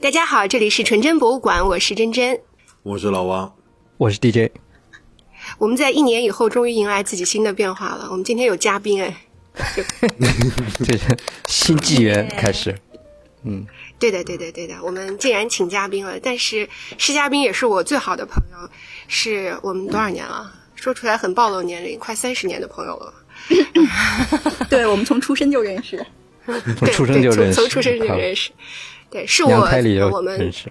大家好，这里是纯真博物馆，我是真真，我是老王，我是 DJ。我们在一年以后终于迎来自己新的变化了。我们今天有嘉宾哎，这是新纪元开始。嗯，对的，对的，对的，我们竟然请嘉宾了，但是是嘉宾也是我最好的朋友，是我们多少年了？说出来很暴露年龄，快三十年的朋友了。对，我们从出生就认识，从出生就认识，从出生就认识。对，是我我们认识。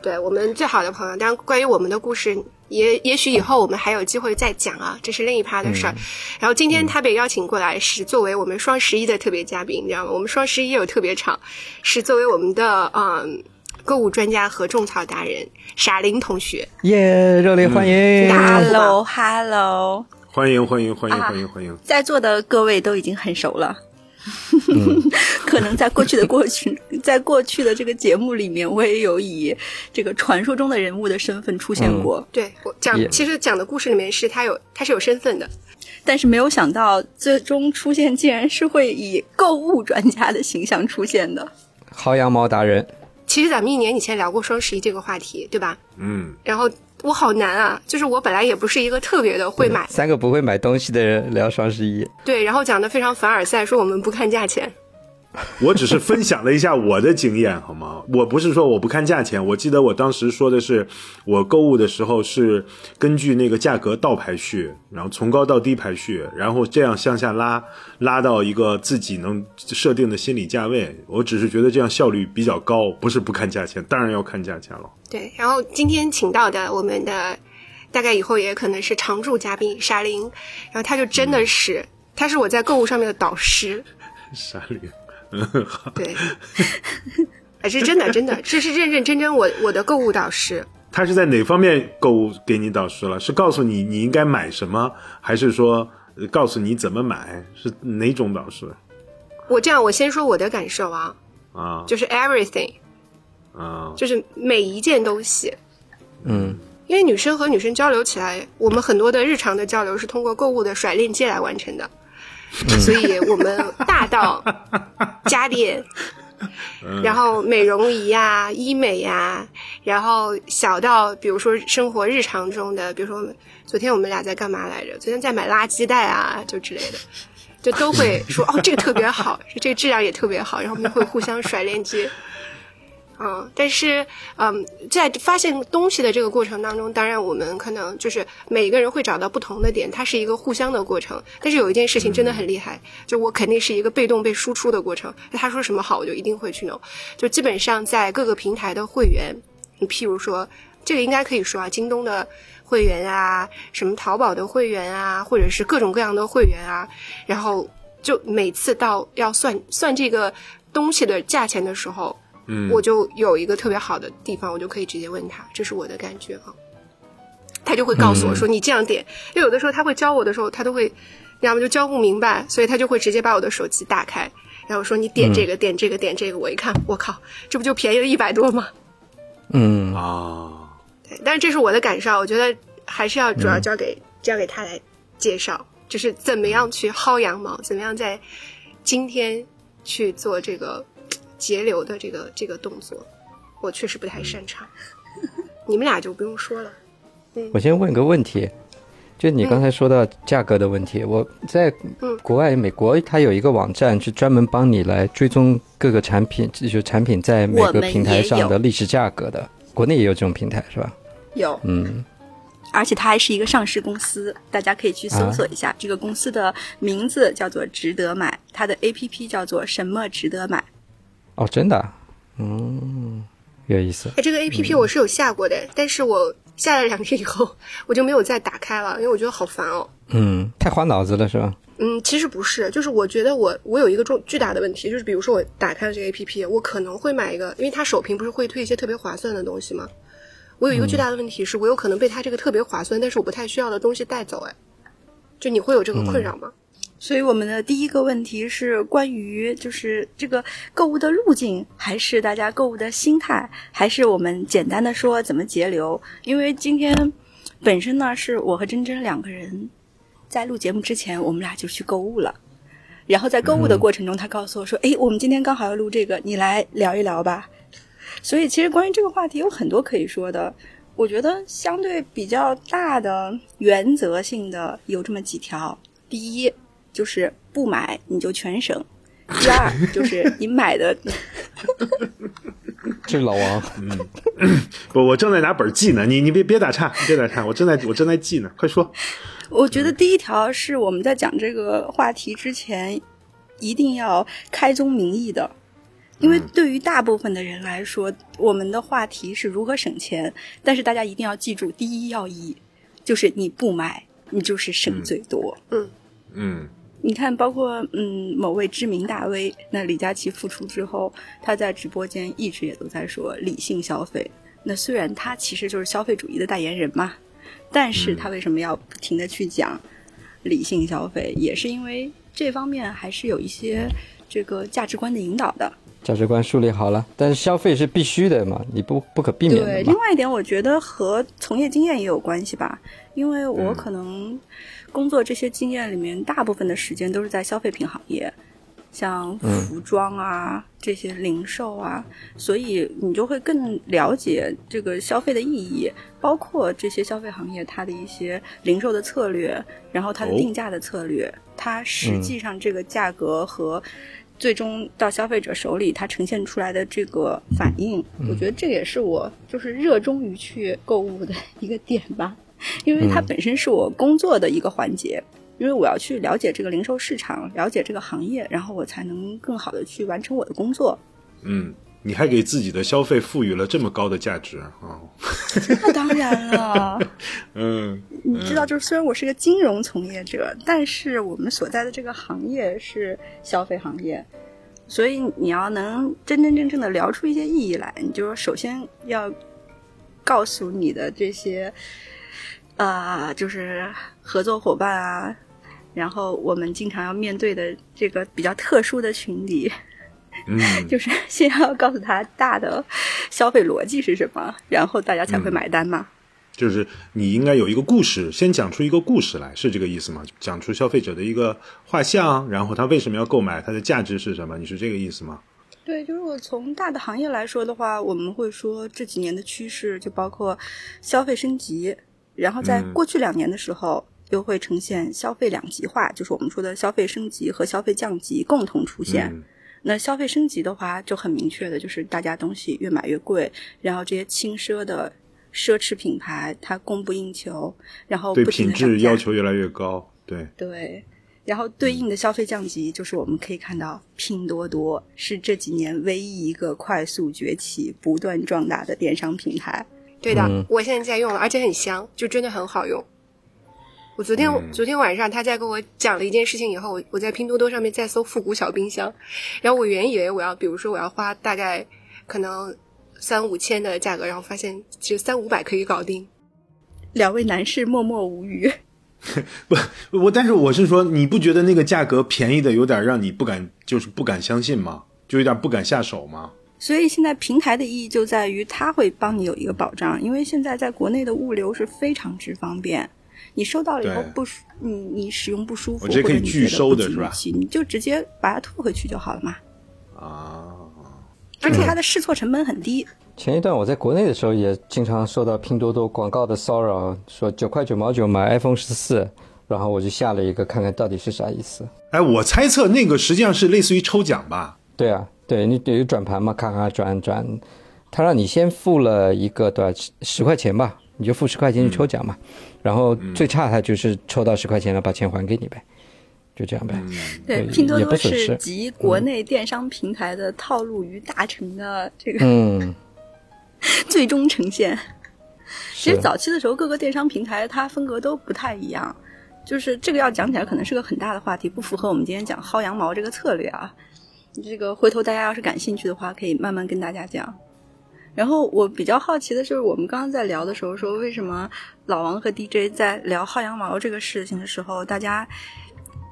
对我们最好的朋友，当然关于我们的故事，也也许以后我们还有机会再讲啊，这是另一趴的事儿。然后今天他被邀请过来，是作为我们双十一的特别嘉宾，你知道吗？我们双十一有特别场，是作为我们的嗯购物专家和种草达人傻林同学。耶，热烈欢迎！Hello，Hello，欢迎欢迎欢迎欢迎欢迎！在座的各位都已经很熟了。可能在过去的过去，在过去的这个节目里面，我也有以这个传说中的人物的身份出现过。对我讲，其实讲的故事里面是他有他是有身份的，但是没有想到最终出现竟然是会以购物专家的形象出现的。薅羊毛达人，其实咱们一年以前聊过双十一这个话题，对吧？嗯，然后。我好难啊！就是我本来也不是一个特别的会买，三个不会买东西的人聊双十一，对，然后讲的非常凡尔赛，说我们不看价钱。我只是分享了一下我的经验，好吗？我不是说我不看价钱。我记得我当时说的是，我购物的时候是根据那个价格倒排序，然后从高到低排序，然后这样向下拉，拉到一个自己能设定的心理价位。我只是觉得这样效率比较高，不是不看价钱，当然要看价钱了。对，然后今天请到的我们的大概以后也可能是常驻嘉宾沙林，然后他就真的是，他是我在购物上面的导师。沙林。对，还是真的，真的，这是认认真真我我的购物导师。他是在哪方面购物给你导师了？是告诉你你应该买什么，还是说告诉你怎么买？是哪种导师？我这样，我先说我的感受啊，啊，就是 everything，啊，就是每一件东西，嗯，因为女生和女生交流起来，我们很多的日常的交流是通过购物的甩链接来完成的。所以我们大到家电，然后美容仪呀、医美呀，然后小到比如说生活日常中的，比如说昨天我们俩在干嘛来着？昨天在买垃圾袋啊，就之类的，就都会说哦，这个特别好，这个质量也特别好，然后我们会互相甩链接。嗯，但是，嗯，在发现东西的这个过程当中，当然我们可能就是每个人会找到不同的点，它是一个互相的过程。但是有一件事情真的很厉害，就我肯定是一个被动被输出的过程。他说什么好，我就一定会去弄。就基本上在各个平台的会员，你譬如说这个应该可以说啊，京东的会员啊，什么淘宝的会员啊，或者是各种各样的会员啊，然后就每次到要算算这个东西的价钱的时候。嗯，我就有一个特别好的地方，我就可以直接问他，这是我的感觉啊。他就会告诉我说：“你这样点。”因为有的时候他会教我的时候，他都会要么就教不明白，所以他就会直接把我的手机打开，然后说：“你点这个，点这个，点这个。”我一看，我靠，这不就便宜了一百多吗？嗯啊，对。但是这是我的感受，我觉得还是要主要交给交给他来介绍，就是怎么样去薅羊毛，怎么样在今天去做这个。节流的这个这个动作，我确实不太擅长。你们俩就不用说了。嗯，我先问个问题，就你刚才说到价格的问题，我在国外美国，它有一个网站，是专门帮你来追踪各个产品，就是产品在每个平台上的历史价格的。国内也有这种平台是吧？有，嗯，而且它还是一个上市公司，大家可以去搜索一下，这个公司的名字叫做值得买，它的 APP 叫做什么值得买。哦，真的，嗯，有意思。哎，这个 A P P 我是有下过的，但是我下了两天以后，我就没有再打开了，因为我觉得好烦哦。嗯，太花脑子了，是吧？嗯，其实不是，就是我觉得我我有一个重巨大的问题，就是比如说我打开了这个 A P P，我可能会买一个，因为它首屏不是会推一些特别划算的东西吗？我有一个巨大的问题是，我有可能被它这个特别划算，但是我不太需要的东西带走。哎，就你会有这个困扰吗？所以我们的第一个问题是关于就是这个购物的路径，还是大家购物的心态，还是我们简单的说怎么节流？因为今天本身呢是我和珍珍两个人在录节目之前，我们俩就去购物了。然后在购物的过程中，他告诉我说：“哎，我们今天刚好要录这个，你来聊一聊吧。”所以其实关于这个话题有很多可以说的。我觉得相对比较大的原则性的有这么几条：第一就是不买你就全省；第二 就是你买的。这是老王，嗯，我我正在拿本记呢，你你别别打岔，别打岔，我正在我正在记呢，快说。我觉得第一条是我们在讲这个话题之前，一定要开宗明义的，因为对于大部分的人来说，我们的话题是如何省钱，但是大家一定要记住，第一要义就是你不买，你就是省最多。嗯嗯。你看，包括嗯某位知名大 V，那李佳琦复出之后，他在直播间一直也都在说理性消费。那虽然他其实就是消费主义的代言人嘛，但是他为什么要不停的去讲理性消费？也是因为这方面还是有一些这个价值观的引导的。价值观树立好了，但是消费是必须的嘛，你不不可避免的对，另外一点，我觉得和从业经验也有关系吧，因为我可能。工作这些经验里面，大部分的时间都是在消费品行业，像服装啊这些零售啊，所以你就会更了解这个消费的意义，包括这些消费行业它的一些零售的策略，然后它的定价的策略，它实际上这个价格和最终到消费者手里它呈现出来的这个反应，我觉得这也是我就是热衷于去购物的一个点吧。因为它本身是我工作的一个环节，因为我要去了解这个零售市场，了解这个行业，然后我才能更好的去完成我的工作。嗯，你还给自己的消费赋予了这么高的价值啊！那当然了。嗯，你知道，就是虽然我是个金融从业者，但是我们所在的这个行业是消费行业，所以你要能真真正正的聊出一些意义来，你就首先要告诉你的这些。啊，就是合作伙伴啊，然后我们经常要面对的这个比较特殊的群体，嗯，就是 先要告诉他大的消费逻辑是什么，然后大家才会买单嘛。就是你应该有一个故事，先讲出一个故事来，是这个意思吗？讲出消费者的一个画像，然后他为什么要购买，它的价值是什么？你是这个意思吗？对，就是我从大的行业来说的话，我们会说这几年的趋势就包括消费升级。然后在过去两年的时候，又会呈现消费两极化，就是我们说的消费升级和消费降级共同出现。那消费升级的话，就很明确的就是大家东西越买越贵，然后这些轻奢的奢侈品牌它供不应求，然后对品质要求越来越高。对对，然后对应的消费降级，就是我们可以看到拼多多是这几年唯一一个快速崛起、不断壮大的电商平台。对的，我现在在用，而且很香，就真的很好用。我昨天昨天晚上他在跟我讲了一件事情以后，我我在拼多多上面在搜复古小冰箱，然后我原以为我要，比如说我要花大概可能三五千的价格，然后发现只三五百可以搞定。两位男士默默无语。不，我但是我是说，你不觉得那个价格便宜的有点让你不敢，就是不敢相信吗？就有点不敢下手吗？所以现在平台的意义就在于它会帮你有一个保障，因为现在在国内的物流是非常之方便，你收到了以后不舒，你你使用不舒服或者你拒收的是吧？你就直接把它退回去就好了嘛。啊，而且它的试错成本很低。前一段我在国内的时候也经常受到拼多多广告的骚扰，说九块九毛九买 iPhone 十四，然后我就下了一个看看到底是啥意思。哎，我猜测那个实际上是类似于抽奖吧？对啊。对你得有转盘嘛，咔咔转转，他让你先付了一个多少十块钱吧，你就付十块钱去抽奖嘛，然后最差他就是抽到十块钱了，把钱还给你呗，就这样呗。对，拼多多是集国内电商平台的套路于大成的这个，嗯，最终呈现。其实早期的时候，各个电商平台它风格都不太一样，就是这个要讲起来可能是个很大的话题，不符合我们今天讲薅羊毛这个策略啊。这个回头大家要是感兴趣的话，可以慢慢跟大家讲。然后我比较好奇的就是，我们刚刚在聊的时候说，为什么老王和 DJ 在聊薅羊毛这个事情的时候，大家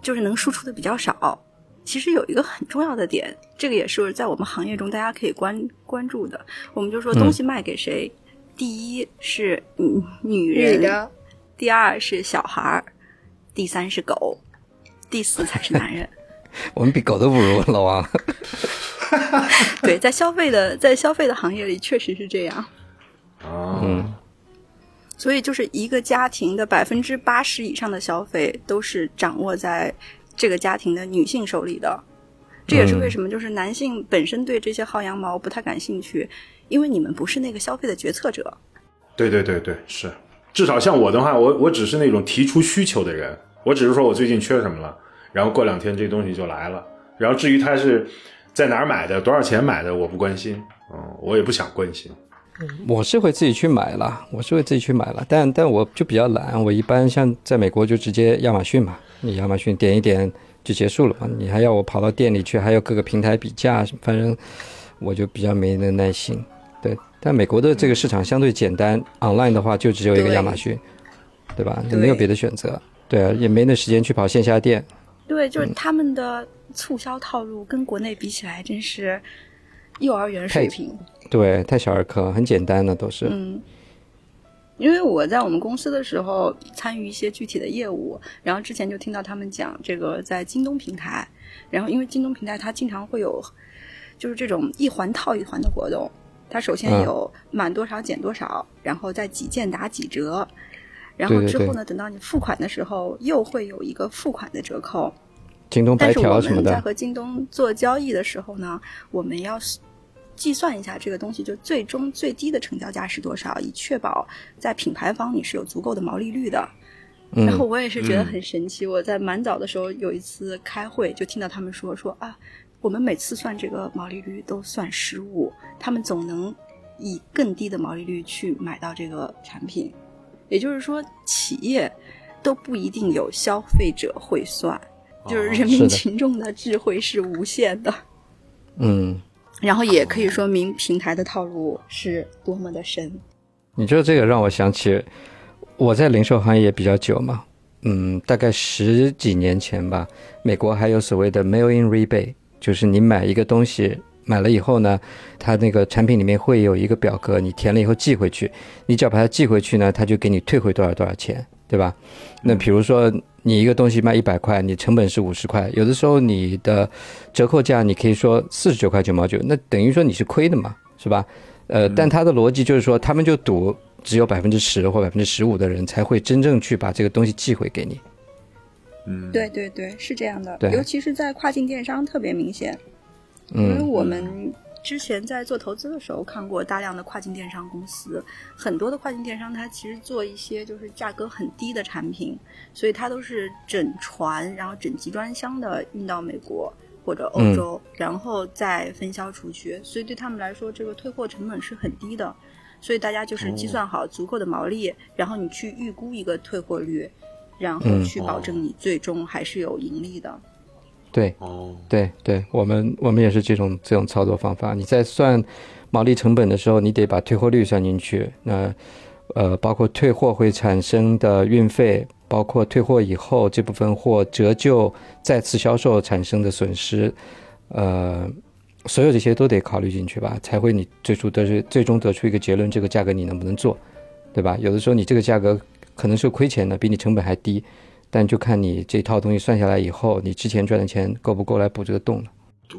就是能输出的比较少？其实有一个很重要的点，这个也是在我们行业中大家可以关关注的。我们就说东西卖给谁，第一是女人，第二是小孩儿，第三是狗，第四才是男人。我们比狗都不如老王。对，在消费的在消费的行业里，确实是这样。嗯，所以就是一个家庭的百分之八十以上的消费都是掌握在这个家庭的女性手里的。这也是为什么就是男性本身对这些薅羊毛不太感兴趣，因为你们不是那个消费的决策者。对对对对，是。至少像我的话，我我只是那种提出需求的人，我只是说我最近缺什么了，然后过两天这东西就来了。然后至于他是在哪儿买的，多少钱买的，我不关心，嗯，我也不想关心。我是会自己去买了，我是会自己去买了，但但我就比较懒，我一般像在美国就直接亚马逊嘛，你亚马逊点一点就结束了嘛，你还要我跑到店里去，还有各个平台比价，反正我就比较没那耐心。对，但美国的这个市场相对简单，online 的话就只有一个亚马逊，对吧？你没有别的选择，对啊，也没那时间去跑线下店。对，就是他们的促销套路跟国内比起来，真是幼儿园水平。对，太小儿科，很简单的都是。嗯，因为我在我们公司的时候参与一些具体的业务，然后之前就听到他们讲这个在京东平台，然后因为京东平台它经常会有就是这种一环套一环的活动，它首先有满多少减多少，然后再几件打几折，然后之后呢，等到你付款的时候又会有一个付款的折扣。京东白条什么的。但是我们在和京东做交易的时候呢，我们要。计算一下这个东西，就最终最低的成交价是多少，以确保在品牌方你是有足够的毛利率的。然后我也是觉得很神奇，我在蛮早的时候有一次开会，就听到他们说说啊，我们每次算这个毛利率都算失误，他们总能以更低的毛利率去买到这个产品。也就是说，企业都不一定有消费者会算，就是人民群众的智慧是无限的。嗯。然后也可以说明平台的套路是多么的深。你知道这个让我想起，我在零售行业也比较久嘛，嗯，大概十几年前吧，美国还有所谓的 mail-in rebate，就是你买一个东西买了以后呢，它那个产品里面会有一个表格，你填了以后寄回去，你只要把它寄回去呢，它就给你退回多少多少钱，对吧？那比如说。你一个东西卖一百块，你成本是五十块，有的时候你的折扣价你可以说四十九块九毛九，那等于说你是亏的嘛，是吧？呃，但他的逻辑就是说，他们就赌只有百分之十或百分之十五的人才会真正去把这个东西寄回给你。嗯，对对对，是这样的，对，尤其是在跨境电商特别明显，因为我们。之前在做投资的时候看过大量的跨境电商公司，很多的跨境电商它其实做一些就是价格很低的产品，所以它都是整船然后整集装箱的运到美国或者欧洲，然后再分销出去，所以对他们来说这个退货成本是很低的，所以大家就是计算好足够的毛利，然后你去预估一个退货率，然后去保证你最终还是有盈利的。对，哦，对对，我们我们也是这种这种操作方法。你在算毛利成本的时候，你得把退货率算进去。那呃，包括退货会产生的运费，包括退货以后这部分货折旧再次销售产生的损失，呃，所有这些都得考虑进去吧，才会你最初得出最终得出一个结论，这个价格你能不能做，对吧？有的时候你这个价格可能是亏钱的，比你成本还低。但就看你这套东西算下来以后，你之前赚的钱够不够来补这个洞了。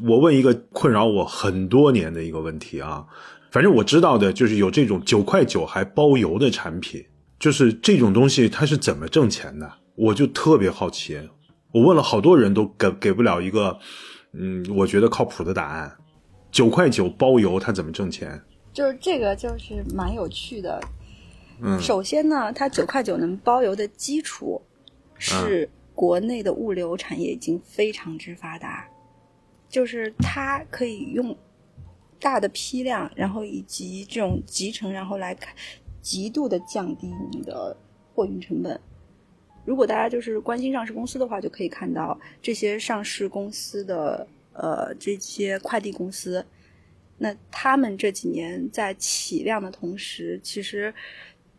我问一个困扰我很多年的一个问题啊，反正我知道的就是有这种九块九还包邮的产品，就是这种东西它是怎么挣钱的？我就特别好奇。我问了好多人都给给不了一个，嗯，我觉得靠谱的答案。九块九包邮，它怎么挣钱？就是这个，就是蛮有趣的。嗯，首先呢，它九块九能包邮的基础。是国内的物流产业已经非常之发达，就是它可以用大的批量，然后以及这种集成，然后来看极度的降低你的货运成本。如果大家就是关心上市公司的话，就可以看到这些上市公司的呃这些快递公司，那他们这几年在起量的同时，其实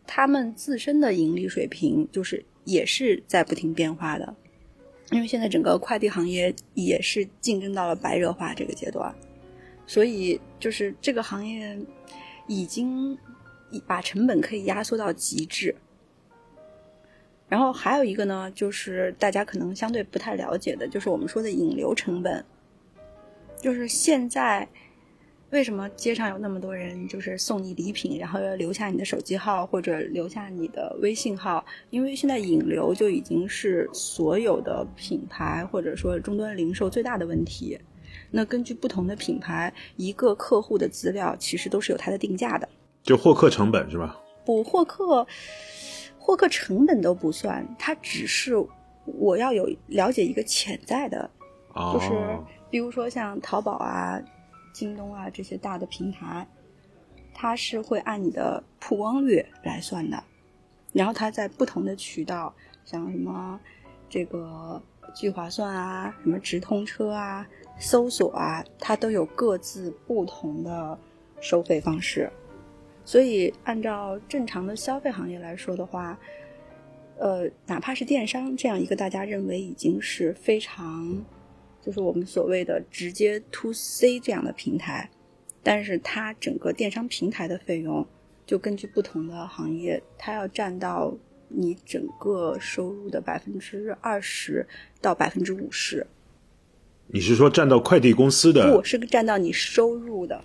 他们自身的盈利水平就是。也是在不停变化的，因为现在整个快递行业也是竞争到了白热化这个阶段，所以就是这个行业已经把成本可以压缩到极致。然后还有一个呢，就是大家可能相对不太了解的，就是我们说的引流成本。就是现在。为什么街上有那么多人就是送你礼品，然后要留下你的手机号或者留下你的微信号？因为现在引流就已经是所有的品牌或者说终端零售最大的问题。那根据不同的品牌，一个客户的资料其实都是有它的定价的，就获客成本是吧？不，获客获客成本都不算，它只是我要有了解一个潜在的，就是比如说像淘宝啊。京东啊，这些大的平台，它是会按你的曝光率来算的，然后它在不同的渠道，像什么这个聚划算啊，什么直通车啊，搜索啊，它都有各自不同的收费方式。所以，按照正常的消费行业来说的话，呃，哪怕是电商这样一个大家认为已经是非常。就是我们所谓的直接 to C 这样的平台，但是它整个电商平台的费用，就根据不同的行业，它要占到你整个收入的百分之二十到百分之五十。你是说占到快递公司的？不是占到你收入的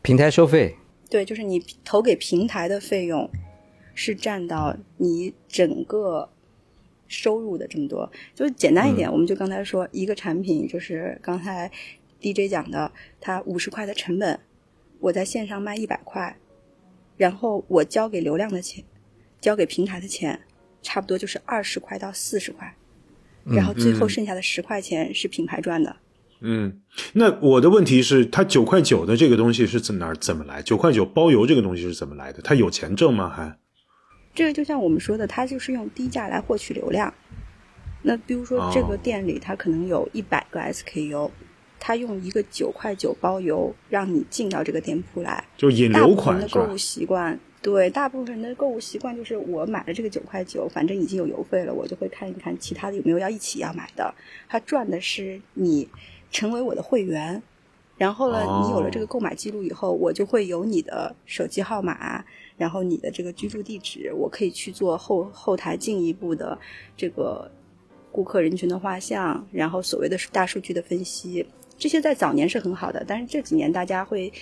平台收费？对，就是你投给平台的费用，是占到你整个。收入的这么多，就简单一点，我们就刚才说一个产品，就是刚才 DJ 讲的，它五十块的成本，我在线上卖一百块，然后我交给流量的钱，交给平台的钱，差不多就是二十块到四十块，然后最后剩下的十块钱是品牌赚的。嗯，那我的问题是，它九块九的这个东西是怎哪怎么来？九块九包邮这个东西是怎么来的？它有钱挣吗？还？这个就像我们说的，它就是用低价来获取流量。那比如说这个店里，它可能有一百个 SKU，它用一个九块九包邮，让你进到这个店铺来，就引流款的购物习惯，对，大部分人的购物习惯就是我买了这个九块九，反正已经有邮费了，我就会看一看其他的有没有要一起要买的。它赚的是你成为我的会员，然后呢，你有了这个购买记录以后，我就会有你的手机号码。然后你的这个居住地址，我可以去做后后台进一步的这个顾客人群的画像，然后所谓的大数据的分析，这些在早年是很好的，但是这几年大家会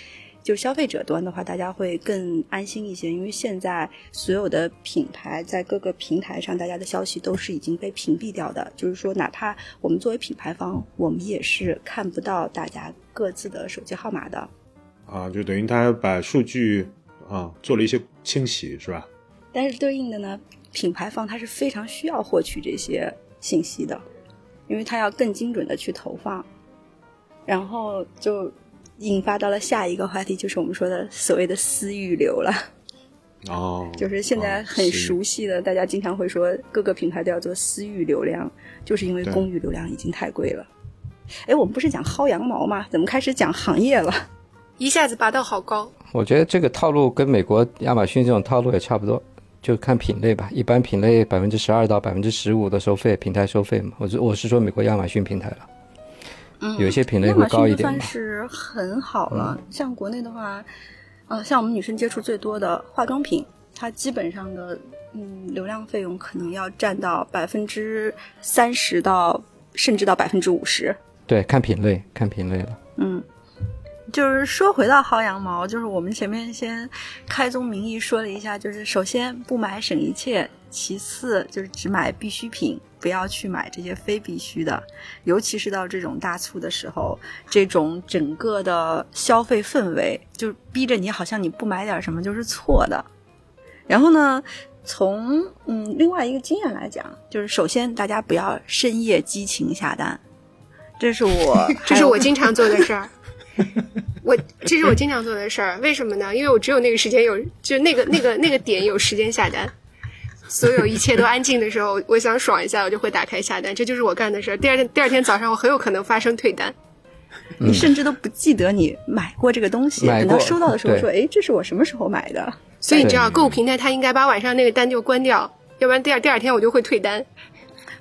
就消费者端的话，大家会更安心一些，因为现在所有的品牌在各个平台上，大家的消息都是已经被屏蔽掉的，就是说，哪怕我们作为品牌方，我们也是看不到大家各自的手机号码的。啊，就等于他把数据。啊，做了一些清洗，是吧？但是对应的呢，品牌方他是非常需要获取这些信息的，因为他要更精准的去投放，然后就引发到了下一个话题，就是我们说的所谓的私域流了。哦，就是现在很熟悉的，大家经常会说各个品牌都要做私域流量，就是因为公域流量已经太贵了。哎，我们不是讲薅羊毛吗？怎么开始讲行业了？一下子拔到好高。我觉得这个套路跟美国亚马逊这种套路也差不多，就看品类吧。一般品类百分之十二到百分之十五的收费，平台收费嘛。我我是说美国亚马逊平台了。嗯，有些品类会高一点算是很好了。像国内的话，呃，像我们女生接触最多的化妆品，它基本上的嗯流量费用可能要占到百分之三十到甚至到百分之五十。对，看品类，看品类了。嗯。就是说回到薅羊毛，就是我们前面先开宗明义说了一下，就是首先不买省一切，其次就是只买必需品，不要去买这些非必须的，尤其是到这种大促的时候，这种整个的消费氛围就逼着你，好像你不买点什么就是错的。然后呢，从嗯另外一个经验来讲，就是首先大家不要深夜激情下单，这是我 这是我经常做的事儿。我这是我经常做的事儿，为什么呢？因为我只有那个时间有，就那个那个那个点有时间下单，所有一切都安静的时候，我想爽一下，我就会打开下单，这就是我干的事儿。第二天第二天早上，我很有可能发生退单，你甚至都不记得你买过这个东西，等到收到的时候说，哎，这是我什么时候买的？所以你知道，购物平台它应该把晚上那个单就关掉，要不然第二第二天我就会退单。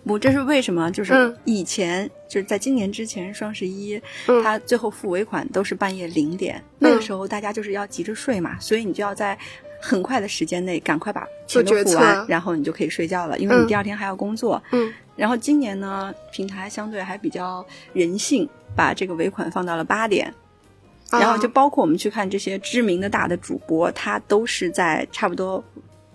不，这是为什么？就是以前就是在今年之前双十一，他最后付尾款都是半夜零点，那个时候大家就是要急着睡嘛，所以你就要在很快的时间内赶快把钱都付完，然后你就可以睡觉了，因为你第二天还要工作。嗯，然后今年呢，平台相对还比较人性，把这个尾款放到了八点。然后就包括我们去看这些知名的大的主播，他都是在差不多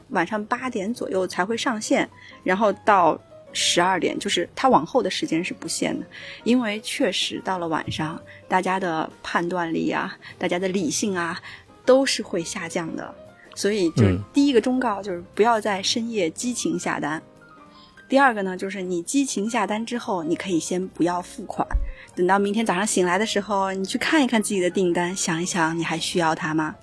晚上八点左右才会上线，然后到十二点，就是它往后的时间是不限的，因为确实到了晚上，大家的判断力啊，大家的理性啊，都是会下降的。所以，就是第一个忠告就是不要在深夜激情下单。第二个呢，就是你激情下单之后，你可以先不要付款。等到明天早上醒来的时候，你去看一看自己的订单，想一想你还需要它吗？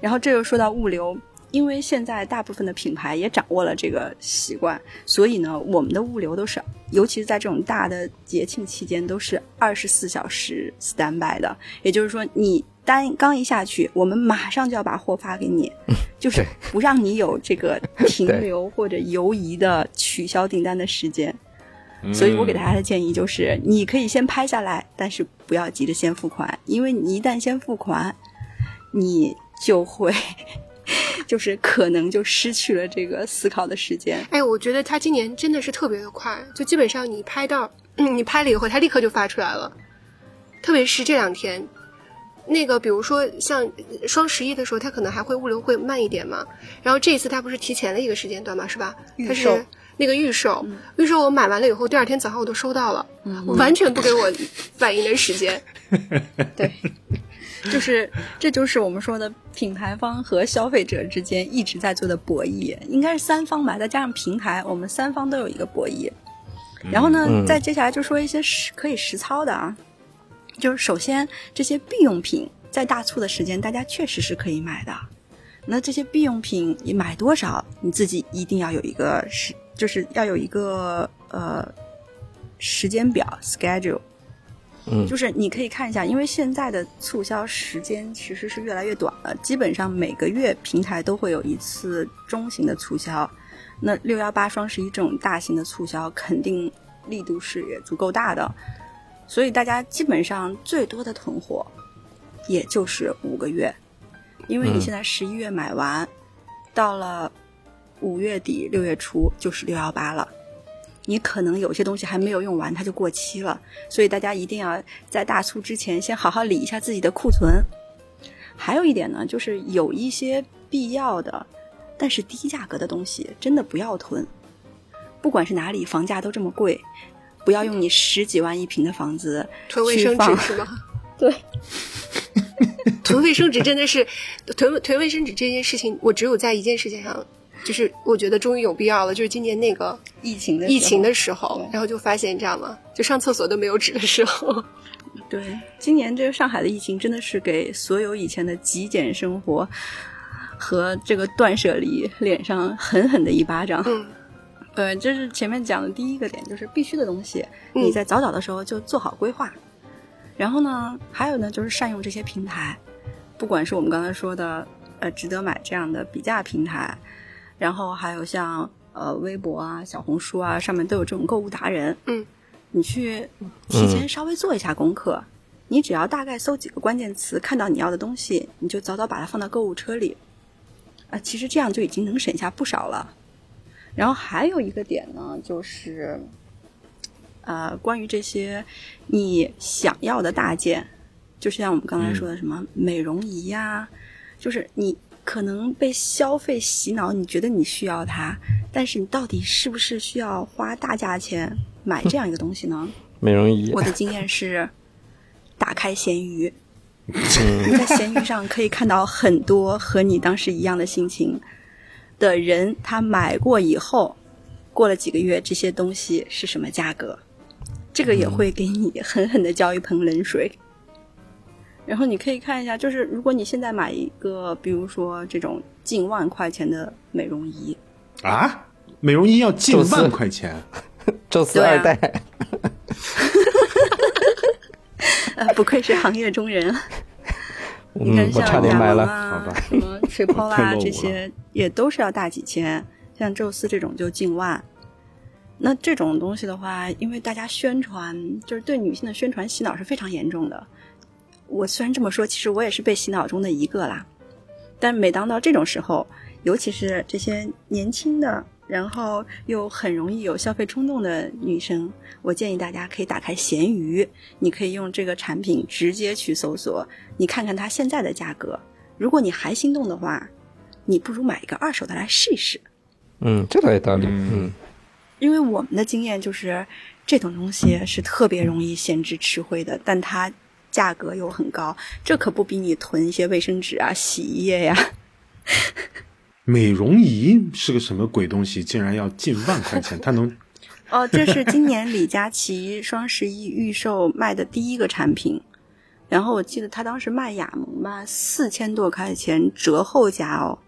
然后这又说到物流，因为现在大部分的品牌也掌握了这个习惯，所以呢，我们的物流都是，尤其是在这种大的节庆期间，都是二十四小时 stand by 的。也就是说，你单刚一下去，我们马上就要把货发给你，就是不让你有这个 停留或者犹疑的取消订单的时间。所以我给大家的建议就是，你可以先拍下来，但是不要急着先付款，因为你一旦先付款，你就会就是可能就失去了这个思考的时间。哎，我觉得他今年真的是特别的快，就基本上你拍到，你拍了以后，他立刻就发出来了。特别是这两天，那个比如说像双十一的时候，他可能还会物流会慢一点嘛。然后这一次他不是提前了一个时间段嘛，是吧？预售。那个预售，预售我买完了以后，第二天早上我都收到了，完全不给我反应的时间。对，就是这就是我们说的品牌方和消费者之间一直在做的博弈，应该是三方吧，再加上平台，我们三方都有一个博弈。然后呢，再接下来就说一些实可以实操的啊，就是首先这些必用品在大促的时间，大家确实是可以买的。那这些必用品你买多少，你自己一定要有一个是。就是要有一个呃时间表 schedule，嗯，就是你可以看一下，因为现在的促销时间其实是越来越短了，基本上每个月平台都会有一次中型的促销，那六幺八、双十一这种大型的促销肯定力度是也足够大的，所以大家基本上最多的囤货也就是五个月，因为你现在十一月买完，到了。五月底六月初就是六幺八了，你可能有些东西还没有用完，它就过期了。所以大家一定要在大促之前先好好理一下自己的库存。还有一点呢，就是有一些必要的，但是低价格的东西真的不要囤。不管是哪里，房价都这么贵，不要用你十几万一平的房子囤卫生纸是吗？对，囤卫生纸真的是囤囤卫生纸这件事情，我只有在一件事情上。就是我觉得终于有必要了，就是今年那个疫情的疫情的时候，然后就发现你知道吗？就上厕所都没有纸的时候。对，今年这个上海的疫情真的是给所有以前的极简生活和这个断舍离脸上狠狠的一巴掌。嗯，呃，这是前面讲的第一个点，就是必须的东西，你在早早的时候就做好规划。然后呢，还有呢，就是善用这些平台，不管是我们刚才说的呃值得买这样的比价平台。然后还有像呃微博啊、小红书啊，上面都有这种购物达人。嗯，你去提前稍微做一下功课，你只要大概搜几个关键词，看到你要的东西，你就早早把它放到购物车里。啊，其实这样就已经能省下不少了。然后还有一个点呢，就是呃，关于这些你想要的大件，就像我们刚才说的什么美容仪呀，就是你。可能被消费洗脑，你觉得你需要它，但是你到底是不是需要花大价钱买这样一个东西呢？美容仪。我的经验是，打开闲鱼，你在闲鱼上可以看到很多和你当时一样的心情的人，他买过以后，过了几个月，这些东西是什么价格？这个也会给你狠狠的浇一盆冷水。然后你可以看一下，就是如果你现在买一个，比如说这种近万块钱的美容仪，啊，美容仪要近万块钱，宙斯二代，不愧是行业中人。你看像雅萌啊，什么水泡啊，这些也都是要大几千，像宙斯这种就近万。那这种东西的话，因为大家宣传，就是对女性的宣传洗脑是非常严重的。我虽然这么说，其实我也是被洗脑中的一个啦。但每当到这种时候，尤其是这些年轻的然后又很容易有消费冲动的女生，我建议大家可以打开闲鱼，你可以用这个产品直接去搜索，你看看它现在的价格。如果你还心动的话，你不如买一个二手的来试一试。嗯，这倒有道理。嗯，因为我们的经验就是，这种东西是特别容易闲置吃灰的，但它价格又很高，这可不比你囤一些卫生纸啊、洗衣液呀。美容仪是个什么鬼东西？竟然要近万块钱？它能？哦，这是今年李佳琦双十一预售卖的第一个产品。然后我记得他当时卖雅萌吧，四千多块钱折后价哦。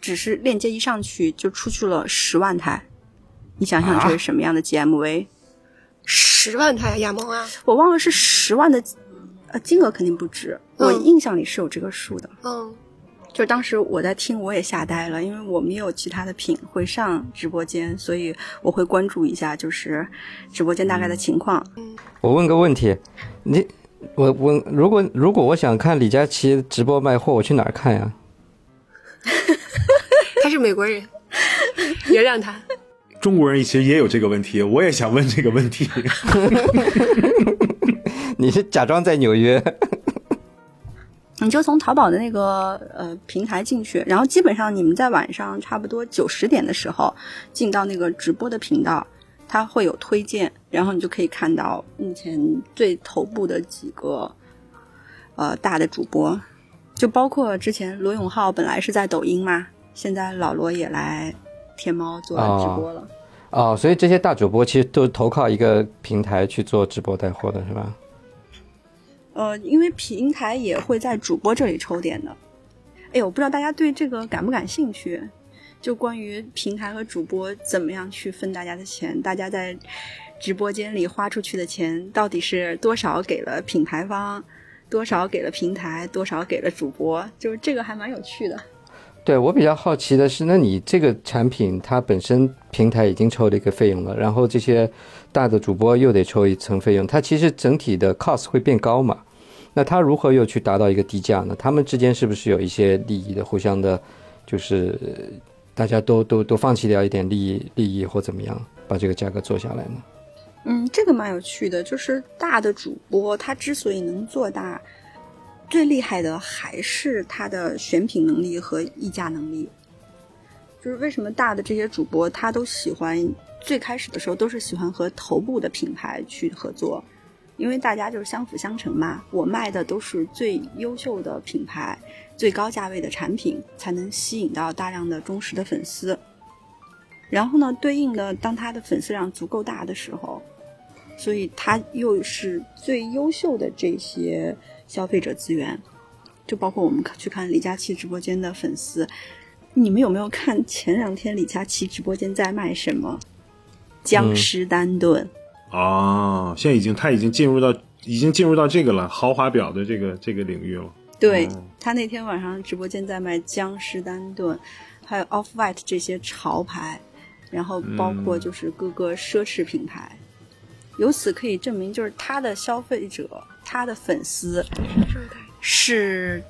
只是链接一上去就出去了十万台，你想想这是什么样的 GMV？十万台亚萌啊！我忘了是十万的，呃，金额肯定不止。我印象里是有这个数的。嗯。就当时我在听，我也吓呆了，因为我没有其他的品会上直播间，所以我会关注一下，就是直播间大概的情况。嗯我问个问题，你我问，如果如果我想看李佳琦直播卖货，我去哪儿看呀？他是美国人，原谅他。中国人其实也有这个问题，我也想问这个问题。你是假装在纽约？你就从淘宝的那个呃平台进去，然后基本上你们在晚上差不多九十点的时候进到那个直播的频道，它会有推荐，然后你就可以看到目前最头部的几个呃大的主播，就包括之前罗永浩本来是在抖音嘛，现在老罗也来天猫做直播了。哦，所以这些大主播其实都是投靠一个平台去做直播带货的是吧？呃，因为平台也会在主播这里抽点的。哎，我不知道大家对这个感不感兴趣？就关于平台和主播怎么样去分大家的钱，大家在直播间里花出去的钱到底是多少给了品牌方，多少给了平台，多少给了主播？就是这个还蛮有趣的。对我比较好奇的是，那你这个产品它本身平台已经抽了一个费用了，然后这些大的主播又得抽一层费用，它其实整体的 cost 会变高嘛？那他如何又去达到一个低价呢？他们之间是不是有一些利益的互相的，就是大家都都都放弃掉一点利益利益或怎么样，把这个价格做下来呢？嗯，这个蛮有趣的，就是大的主播他之所以能做大，最厉害的还是他的选品能力和议价能力。就是为什么大的这些主播他都喜欢，最开始的时候都是喜欢和头部的品牌去合作。因为大家就是相辅相成嘛，我卖的都是最优秀的品牌、最高价位的产品，才能吸引到大量的忠实的粉丝。然后呢，对应的，当他的粉丝量足够大的时候，所以他又是最优秀的这些消费者资源。就包括我们去看李佳琦直播间的粉丝，你们有没有看前两天李佳琦直播间在卖什么？僵尸丹顿。哦，现在已经他已经进入到已经进入到这个了，豪华表的这个这个领域了。对他那天晚上直播间在卖江诗丹顿，还有 Off White 这些潮牌，然后包括就是各个奢侈品牌。由此可以证明，就是他的消费者，他的粉丝是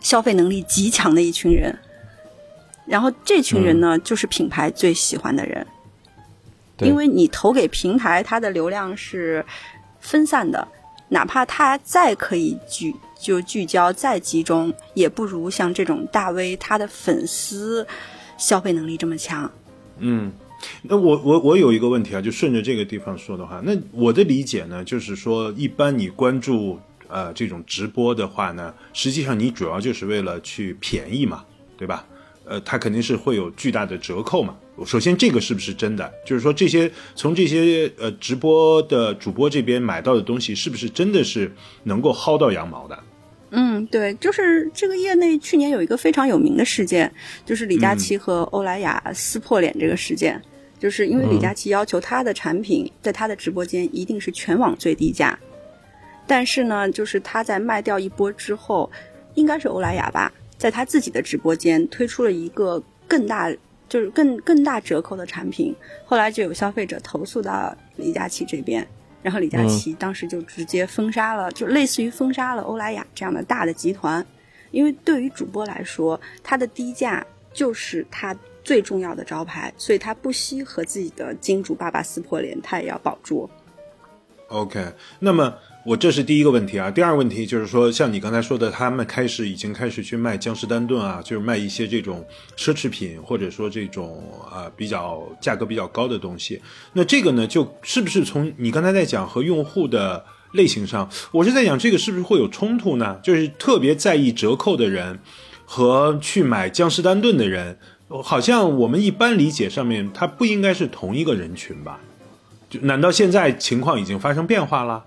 消费能力极强的一群人。然后这群人呢，就是品牌最喜欢的人。因为你投给平台，它的流量是分散的，哪怕它再可以聚就聚焦再集中，也不如像这种大 V，他的粉丝消费能力这么强。嗯，那我我我有一个问题啊，就顺着这个地方说的话，那我的理解呢，就是说，一般你关注呃这种直播的话呢，实际上你主要就是为了去便宜嘛，对吧？呃，它肯定是会有巨大的折扣嘛。首先，这个是不是真的？就是说，这些从这些呃直播的主播这边买到的东西，是不是真的是能够薅到羊毛的？嗯，对，就是这个业内去年有一个非常有名的事件，就是李佳琦和欧莱雅撕破脸这个事件。就是因为李佳琦要求他的产品在他的直播间一定是全网最低价，但是呢，就是他在卖掉一波之后，应该是欧莱雅吧，在他自己的直播间推出了一个更大。就是更更大折扣的产品，后来就有消费者投诉到李佳琦这边，然后李佳琦当时就直接封杀了，就类似于封杀了欧莱雅这样的大的集团，因为对于主播来说，他的低价就是他最重要的招牌，所以他不惜和自己的金主爸爸撕破脸，他也要保住。OK，那么我这是第一个问题啊。第二个问题就是说，像你刚才说的，他们开始已经开始去卖江诗丹顿啊，就是卖一些这种奢侈品，或者说这种啊比较价格比较高的东西。那这个呢，就是不是从你刚才在讲和用户的类型上，我是在讲这个是不是会有冲突呢？就是特别在意折扣的人和去买江诗丹顿的人，好像我们一般理解上面，它不应该是同一个人群吧？就难道现在情况已经发生变化了？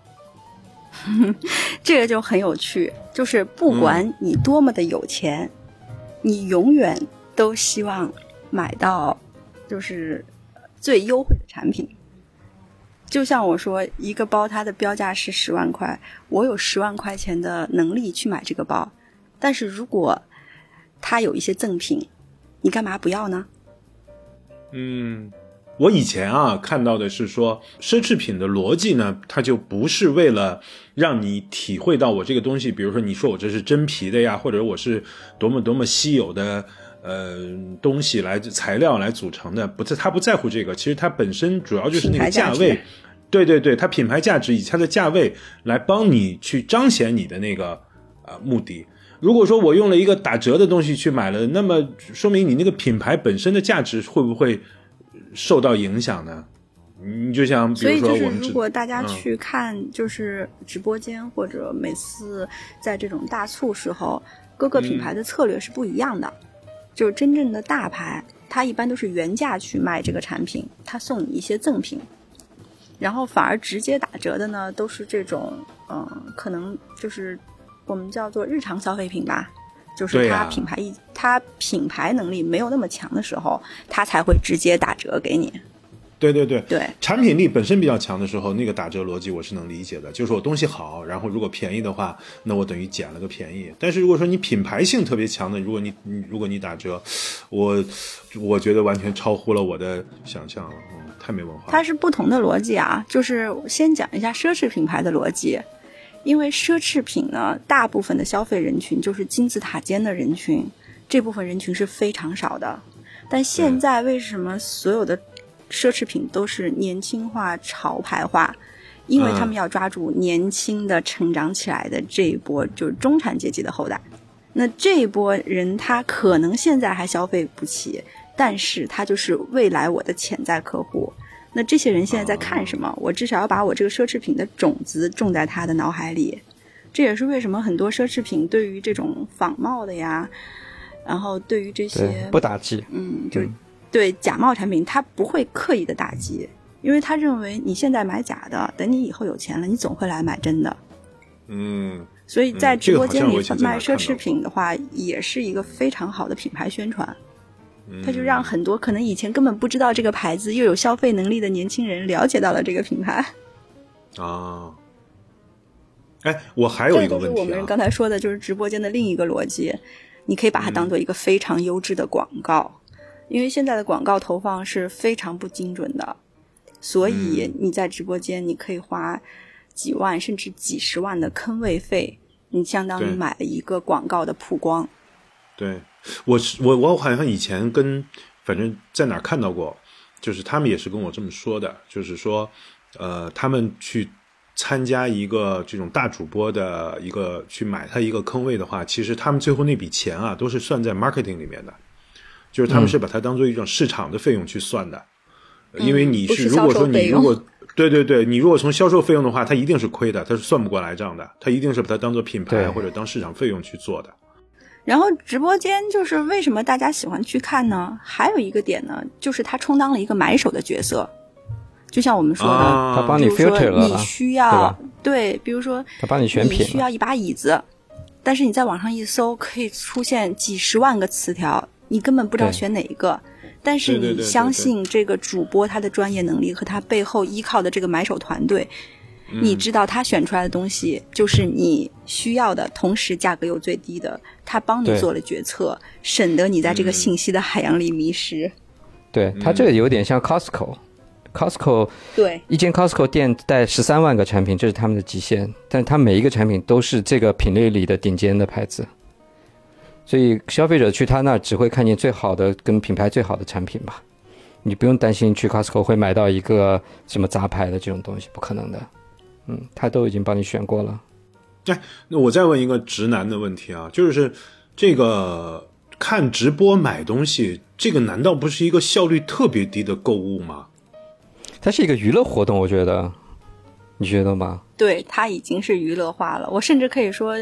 这个就很有趣，就是不管你多么的有钱，你永远都希望买到就是最优惠的产品。就像我说，一个包它的标价是十万块，我有十万块钱的能力去买这个包，但是如果它有一些赠品，你干嘛不要呢？嗯。我以前啊看到的是说，奢侈品的逻辑呢，它就不是为了让你体会到我这个东西，比如说你说我这是真皮的呀，或者我是多么多么稀有的呃东西来材料来组成的，不在他不在乎这个，其实它本身主要就是那个价位，对对对，它品牌价值以它的价位来帮你去彰显你的那个呃目的。如果说我用了一个打折的东西去买了，那么说明你那个品牌本身的价值会不会？受到影响呢？你就像，所以就是如果大家去看，就是直播间或者每次在这种大促时候，各个品牌的策略是不一样的。就是真正的大牌，它一般都是原价去卖这个产品，它送你一些赠品，然后反而直接打折的呢，都是这种，嗯，可能就是我们叫做日常消费品吧。就是它品牌一，它品牌能力没有那么强的时候，它才会直接打折给你。对对对对，产品力本身比较强的时候，那个打折逻辑我是能理解的。就是我东西好，然后如果便宜的话，那我等于捡了个便宜。但是如果说你品牌性特别强的，如果你你如果你打折，我我觉得完全超乎了我的想象了，嗯，太没文化。它是不同的逻辑啊，就是先讲一下奢侈品牌的逻辑。因为奢侈品呢，大部分的消费人群就是金字塔尖的人群，这部分人群是非常少的。但现在为什么所有的奢侈品都是年轻化、潮牌化？因为他们要抓住年轻的成长起来的这一波，就是中产阶级的后代。那这一波人，他可能现在还消费不起，但是他就是未来我的潜在客户。那这些人现在在看什么？我至少要把我这个奢侈品的种子种在他的脑海里。这也是为什么很多奢侈品对于这种仿冒的呀，然后对于这些不打击，嗯，就对假冒产品，他不会刻意的打击，因为他认为你现在买假的，等你以后有钱了，你总会来买真的。嗯，所以在直播间里卖奢侈品的话，也是一个非常好的品牌宣传。他就让很多可能以前根本不知道这个牌子又有消费能力的年轻人了解到了这个品牌。啊，哎，我还有一个问题啊。这是我们刚才说的，就是直播间的另一个逻辑，你可以把它当做一个非常优质的广告，因为现在的广告投放是非常不精准的，所以你在直播间你可以花几万甚至几十万的坑位费，你相当于买了一个广告的曝光。对。我是我我好像以前跟反正在哪看到过，就是他们也是跟我这么说的，就是说，呃，他们去参加一个这种大主播的一个去买他一个坑位的话，其实他们最后那笔钱啊都是算在 marketing 里面的，就是他们是把它当做一种市场的费用去算的，因为你是如果说你如果对对对，你如果从销售费用的话，它一定是亏的，它是算不过来账的，它一定是把它当做品牌或者当市场费用去做的。然后直播间就是为什么大家喜欢去看呢？还有一个点呢，就是他充当了一个买手的角色，就像我们说的，他帮你 filter 了，你需要对，比如说他帮你选品，需要一把椅子，但是你在网上一搜，可以出现几十万个词条，你根本不知道选哪一个。但是你相信这个主播他的专业能力和他背后依靠的这个买手团队。你知道他选出来的东西就是你需要的，同时价格又最低的，他帮你做了决策，省得你在这个信息的海洋里迷失。对他这个有点像 Costco，Costco 对一间 Costco 店带十三万个产品，这是他们的极限，但他每一个产品都是这个品类里的顶尖的牌子。所以消费者去他那只会看见最好的跟品牌最好的产品吧。你不用担心去 Costco 会买到一个什么杂牌的这种东西，不可能的。嗯，他都已经帮你选过了。哎，那我再问一个直男的问题啊，就是这个看直播买东西，这个难道不是一个效率特别低的购物吗？它是一个娱乐活动，我觉得，你觉得吗？对，它已经是娱乐化了。我甚至可以说。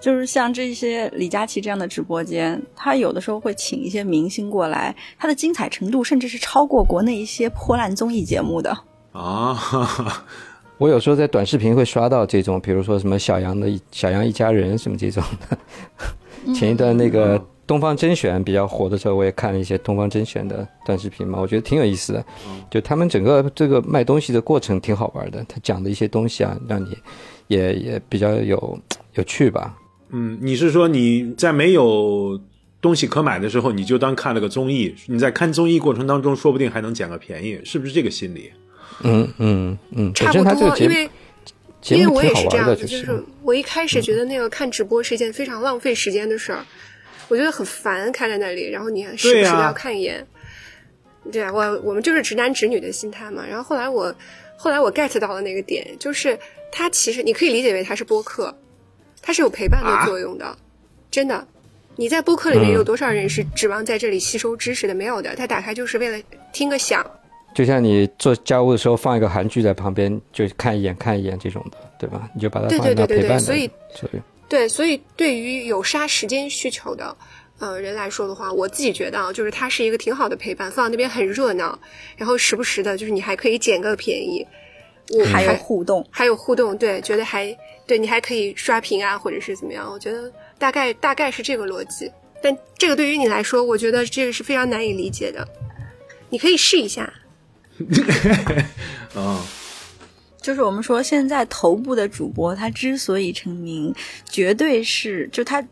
就是像这些李佳琦这样的直播间，他有的时候会请一些明星过来，他的精彩程度甚至是超过国内一些破烂综艺节目的啊！我有时候在短视频会刷到这种，比如说什么小杨的小杨一家人什么这种的。前一段那个东方甄选比较火的时候，我也看了一些东方甄选的短视频嘛，我觉得挺有意思的。就他们整个这个卖东西的过程挺好玩的，他讲的一些东西啊，让你也也比较有有趣吧。嗯，你是说你在没有东西可买的时候，你就当看了个综艺？你在看综艺过程当中，说不定还能捡个便宜，是不是这个心理？嗯嗯嗯，差不多，因为因为我也是这样子，就是我一开始觉得那个看直播是一件非常浪费时间的事儿，我觉得很烦，开在那里，然后你时不时的要看一眼。对啊，我我们就是直男直女的心态嘛。然后后来我后来我 get 到了那个点，就是它其实你可以理解为它是播客。它是有陪伴的作用的，真的。你在播客里面有多少人是指望在这里吸收知识的？没有的，他打开就是为了听个响。就像你做家务的时候放一个韩剧在旁边，就看一眼看一眼这种的，对吧？你就把它放在陪伴的所以，对，所以对于有杀时间需求的呃人来说的话，我自己觉得啊，就是它是一个挺好的陪伴，放在那边很热闹，然后时不时的，就是你还可以捡个便宜，我还有互动，还有互动，对，觉得还。对你还可以刷屏啊，或者是怎么样？我觉得大概大概是这个逻辑，但这个对于你来说，我觉得这个是非常难以理解的。你可以试一下。啊，就是我们说现在头部的主播，他之所以成名，绝对是就他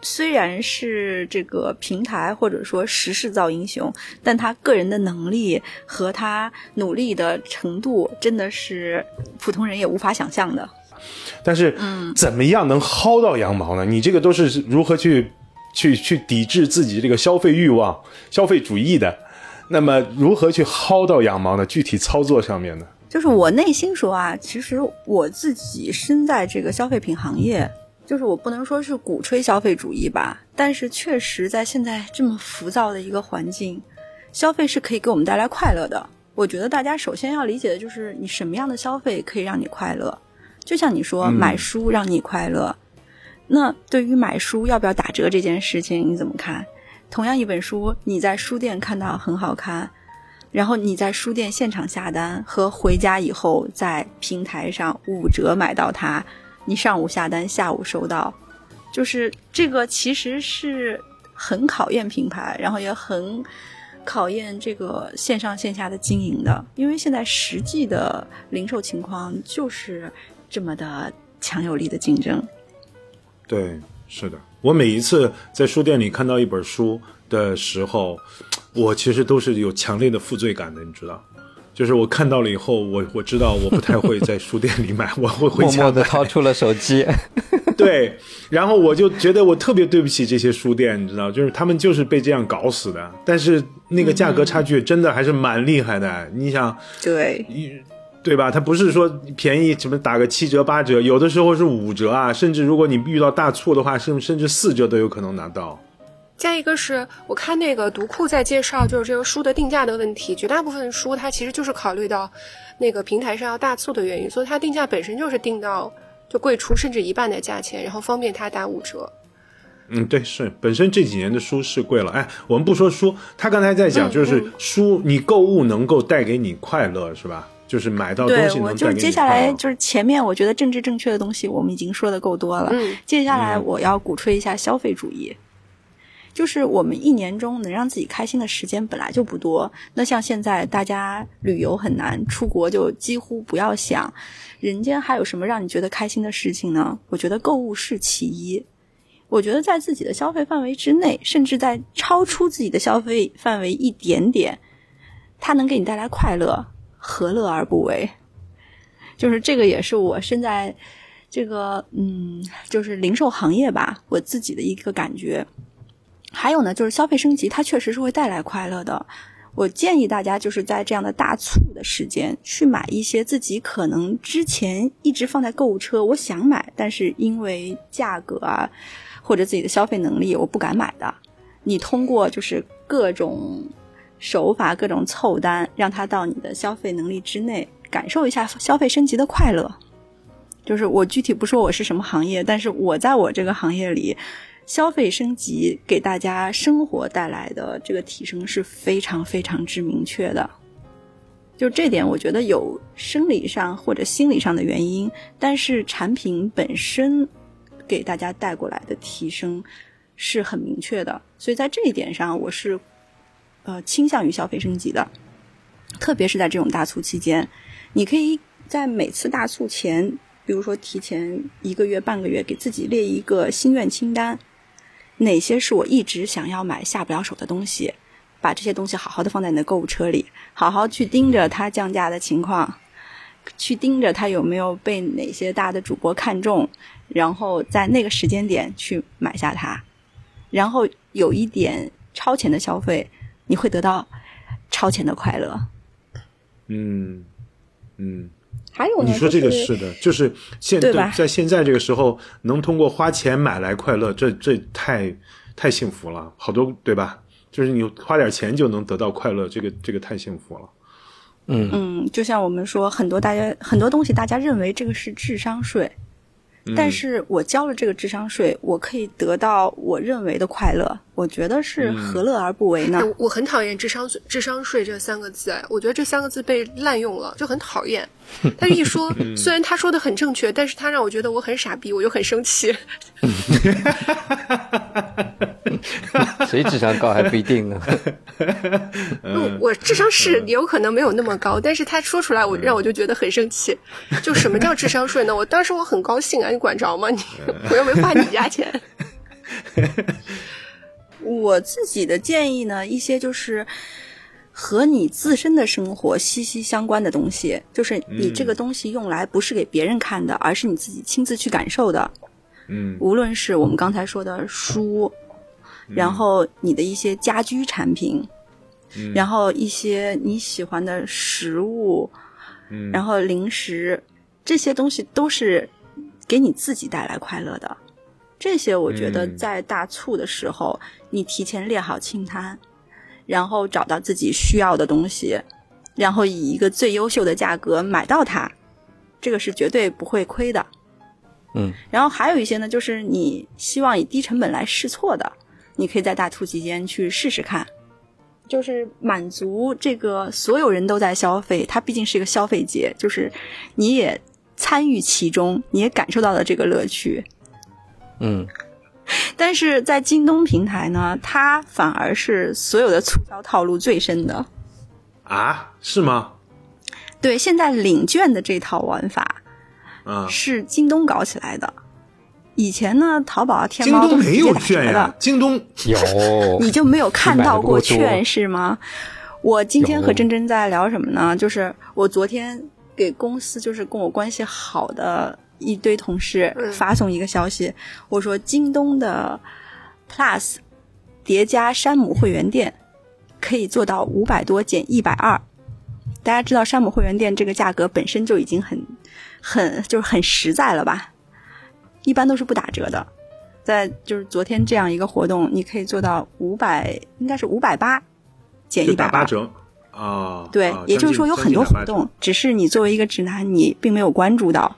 虽然是这个平台或者说时势造英雄，但他个人的能力和他努力的程度，真的是普通人也无法想象的。但是，怎么样能薅到羊毛呢？你这个都是如何去、去、去抵制自己这个消费欲望、消费主义的？那么，如何去薅到羊毛呢？具体操作上面呢？就是我内心说啊，其实我自己身在这个消费品行业，就是我不能说是鼓吹消费主义吧，但是确实在现在这么浮躁的一个环境，消费是可以给我们带来快乐的。我觉得大家首先要理解的就是，你什么样的消费可以让你快乐。就像你说买书让你快乐，那对于买书要不要打折这件事情你怎么看？同样一本书，你在书店看到很好看，然后你在书店现场下单和回家以后在平台上五折买到它，你上午下单下午收到，就是这个其实是很考验品牌，然后也很考验这个线上线下的经营的，因为现在实际的零售情况就是。这么的强有力的竞争，对，是的。我每一次在书店里看到一本书的时候，我其实都是有强烈的负罪感的，你知道？就是我看到了以后，我我知道我不太会在书店里买，我会回家默默的掏出了手机。对，然后我就觉得我特别对不起这些书店，你知道，就是他们就是被这样搞死的。但是那个价格差距真的还是蛮厉害的，你想？对。对吧？它不是说便宜，什么打个七折八折，有的时候是五折啊，甚至如果你遇到大促的话，甚甚至四折都有可能拿到。再一个是我看那个读库在介绍，就是这个书的定价的问题，绝大部分书它其实就是考虑到那个平台上要大促的原因，所以它定价本身就是定到就贵出甚至一半的价钱，然后方便它打五折。嗯，对，是本身这几年的书是贵了。哎，我们不说书，他刚才在讲就是书，你购物能够带给你快乐，是吧？就是买到东西能就接下来就是前面我觉得政治正确的东西我们已经说的够多了。嗯，接下来我要鼓吹一下消费主义。就是我们一年中能让自己开心的时间本来就不多。那像现在大家旅游很难，出国就几乎不要想。人间还有什么让你觉得开心的事情呢？我觉得购物是其一。我觉得在自己的消费范围之内，甚至在超出自己的消费范围一点点，它能给你带来快乐。何乐而不为？就是这个，也是我身在这个嗯，就是零售行业吧，我自己的一个感觉。还有呢，就是消费升级，它确实是会带来快乐的。我建议大家就是在这样的大促的时间去买一些自己可能之前一直放在购物车，我想买，但是因为价格啊或者自己的消费能力，我不敢买的。你通过就是各种手法、各种凑单，让他到你的消费能力之内，感受一下消费升级的快乐。就是我具体不说我是什么行业，但是我在我这个行业里。消费升级给大家生活带来的这个提升是非常非常之明确的，就这点我觉得有生理上或者心理上的原因，但是产品本身给大家带过来的提升是很明确的，所以在这一点上我是呃倾向于消费升级的，特别是在这种大促期间，你可以在每次大促前，比如说提前一个月半个月给自己列一个心愿清单。哪些是我一直想要买下不了手的东西？把这些东西好好的放在你的购物车里，好好去盯着它降价的情况，去盯着它有没有被哪些大的主播看中，然后在那个时间点去买下它，然后有一点超前的消费，你会得到超前的快乐。嗯嗯。还有你说这个是的，就是现对在现在这个时候能通过花钱买来快乐，这这太太幸福了，好多对吧？就是你花点钱就能得到快乐，这个这个太幸福了。嗯嗯，就像我们说，很多大家很多东西，大家认为这个是智商税。但是我交了这个智商税，我可以得到我认为的快乐，我觉得是何乐而不为呢？我很讨厌智商税，智商税这三个字，我觉得这三个字被滥用了，就很讨厌。但是一说，虽然他说的很正确，但是他让我觉得我很傻逼，我就很生气。谁智商高还不一定呢。我智商是有可能没有那么高，但是他说出来，我让我就觉得很生气。就什么叫智商税呢？我当时我很高兴啊，你管着吗？你 我又没花你家钱。我自己的建议呢，一些就是和你自身的生活息息相关的东西，就是你这个东西用来不是给别人看的，而是你自己亲自去感受的。嗯，无论是我们刚才说的书，然后你的一些家居产品，然后一些你喜欢的食物，嗯，然后零食，这些东西都是给你自己带来快乐的。这些我觉得在大促的时候，你提前列好清单，然后找到自己需要的东西，然后以一个最优秀的价格买到它，这个是绝对不会亏的。嗯，然后还有一些呢，就是你希望以低成本来试错的，你可以在大促期间去试试看，就是满足这个所有人都在消费，它毕竟是一个消费节，就是你也参与其中，你也感受到了这个乐趣。嗯，但是在京东平台呢，它反而是所有的促销套路最深的啊？是吗？对，现在领券的这套玩法。是京东搞起来的。以前呢，淘宝、天猫都没有券呀。京东有，你就没有看到过券是吗？我今天和珍珍在聊什么呢？就是我昨天给公司，就是跟我关系好的一堆同事发送一个消息，我说京东的 Plus 叠加山姆会员店可以做到五百多减一百二。大家知道山姆会员店这个价格本身就已经很。很就是很实在了吧，一般都是不打折的，在就是昨天这样一个活动，你可以做到五百，应该是五百八减一百八折啊。对，也就是说有很多活动，只是你作为一个直男，你并没有关注到。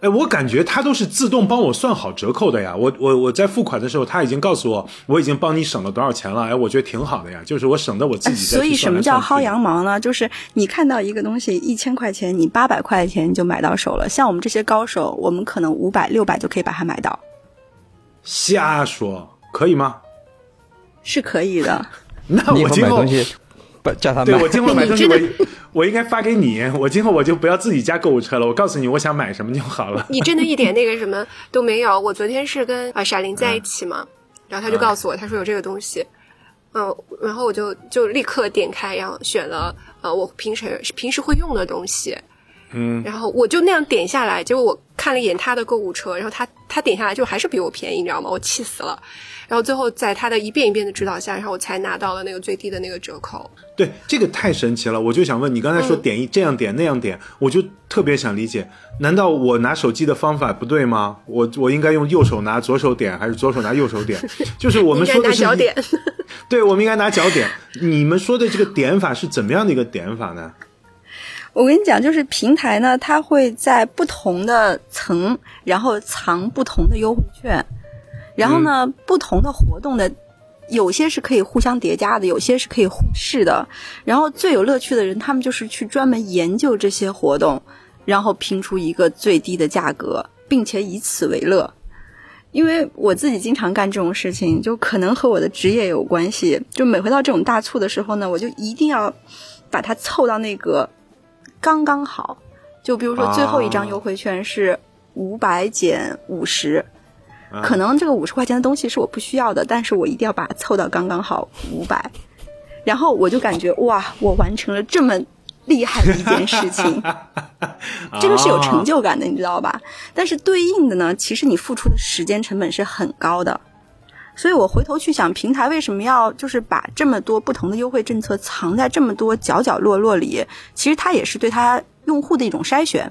哎，我感觉它都是自动帮我算好折扣的呀。我我我在付款的时候，他已经告诉我，我已经帮你省了多少钱了。哎，我觉得挺好的呀，就是我省的我自己。所以什么叫薅羊毛呢？就是你看到一个东西一千块钱，你八百块钱就买到手了。像我们这些高手，我们可能五百六百就可以把它买到。瞎说，可以吗？是可以的。那我今后。不叫他买，对我今后买东西，我我应该发给你。我今后我就不要自己加购物车了。我告诉你，我想买什么就好了。你真的一点那个什么都没有。我昨天是跟啊傻玲在一起嘛，然后他就告诉我，他说有这个东西，嗯，然后我就就立刻点开，然后选了呃我平时平时会用的东西，嗯，然后我就那样点下来，结果我看了一眼他的购物车，然后他他点下来就还是比我便宜，你知道吗？我气死了。然后最后在他的一遍一遍的指导下，然后我才拿到了那个最低的那个折扣。对，这个太神奇了。我就想问你，刚才说点一这样点那样点，我就特别想理解，难道我拿手机的方法不对吗？我我应该用右手拿左手点，还是左手拿右手点？就是我们说的是脚点。对，我们应该拿脚点。你们说的这个点法是怎么样的一个点法呢？我跟你讲，就是平台呢，它会在不同的层，然后藏不同的优惠券。然后呢，不同的活动的，有些是可以互相叠加的，有些是可以互斥的。然后最有乐趣的人，他们就是去专门研究这些活动，然后拼出一个最低的价格，并且以此为乐。因为我自己经常干这种事情，就可能和我的职业有关系。就每回到这种大促的时候呢，我就一定要把它凑到那个刚刚好。就比如说最后一张优惠券是五百减五十。可能这个五十块钱的东西是我不需要的，但是我一定要把它凑到刚刚好五百，然后我就感觉哇，我完成了这么厉害的一件事情，这个是有成就感的，你知道吧？但是对应的呢，其实你付出的时间成本是很高的，所以我回头去想，平台为什么要就是把这么多不同的优惠政策藏在这么多角角落落里？其实它也是对它用户的一种筛选。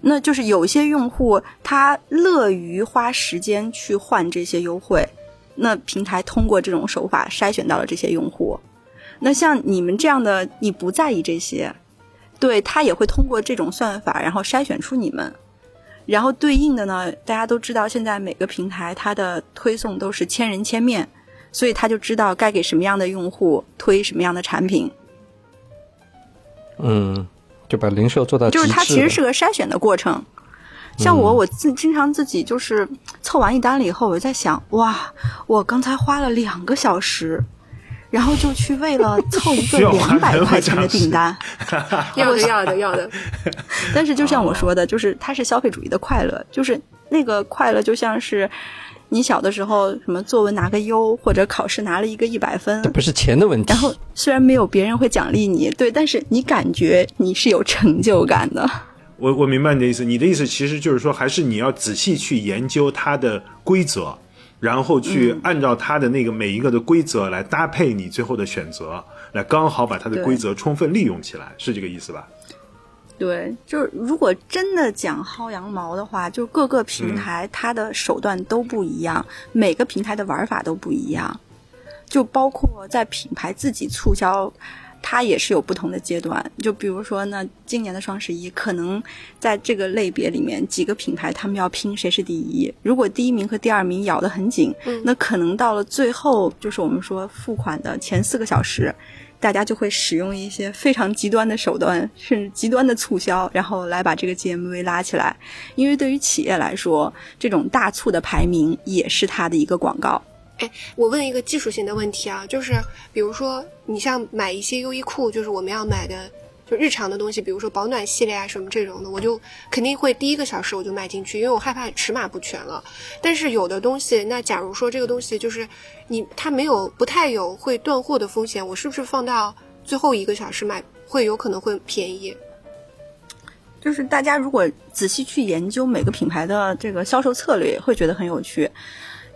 那就是有些用户他乐于花时间去换这些优惠，那平台通过这种手法筛选到了这些用户。那像你们这样的，你不在意这些，对他也会通过这种算法，然后筛选出你们。然后对应的呢，大家都知道，现在每个平台它的推送都是千人千面，所以他就知道该给什么样的用户推什么样的产品。嗯。就把零售做到就是它其实是个筛选的过程。像我，我自经常自己就是凑完一单了以后，我就在想，哇，我刚才花了两个小时，然后就去为了 凑一个两百块钱的订单，要的要的要的。但是就像我说的，就是它是消费主义的快乐，就是那个快乐就像是。你小的时候，什么作文拿个优，或者考试拿了一个一百分，这不是钱的问题。然后虽然没有别人会奖励你，对，但是你感觉你是有成就感的。我我明白你的意思，你的意思其实就是说，还是你要仔细去研究它的规则，然后去按照它的那个每一个的规则来搭配你最后的选择，来刚好把它的规则充分利用起来，是这个意思吧？对，就是如果真的讲薅羊毛的话，就各个平台它的手段都不一样，每个平台的玩法都不一样，就包括在品牌自己促销，它也是有不同的阶段。就比如说呢，今年的双十一，可能在这个类别里面，几个品牌他们要拼谁是第一。如果第一名和第二名咬得很紧，那可能到了最后，就是我们说付款的前四个小时。大家就会使用一些非常极端的手段，甚至极端的促销，然后来把这个 GMV 拉起来。因为对于企业来说，这种大促的排名也是它的一个广告。哎，我问一个技术性的问题啊，就是比如说你像买一些优衣库，就是我们要买的。就日常的东西，比如说保暖系列啊什么这种的，我就肯定会第一个小时我就买进去，因为我害怕尺码不全了。但是有的东西，那假如说这个东西就是你它没有不太有会断货的风险，我是不是放到最后一个小时买会有可能会便宜？就是大家如果仔细去研究每个品牌的这个销售策略，会觉得很有趣。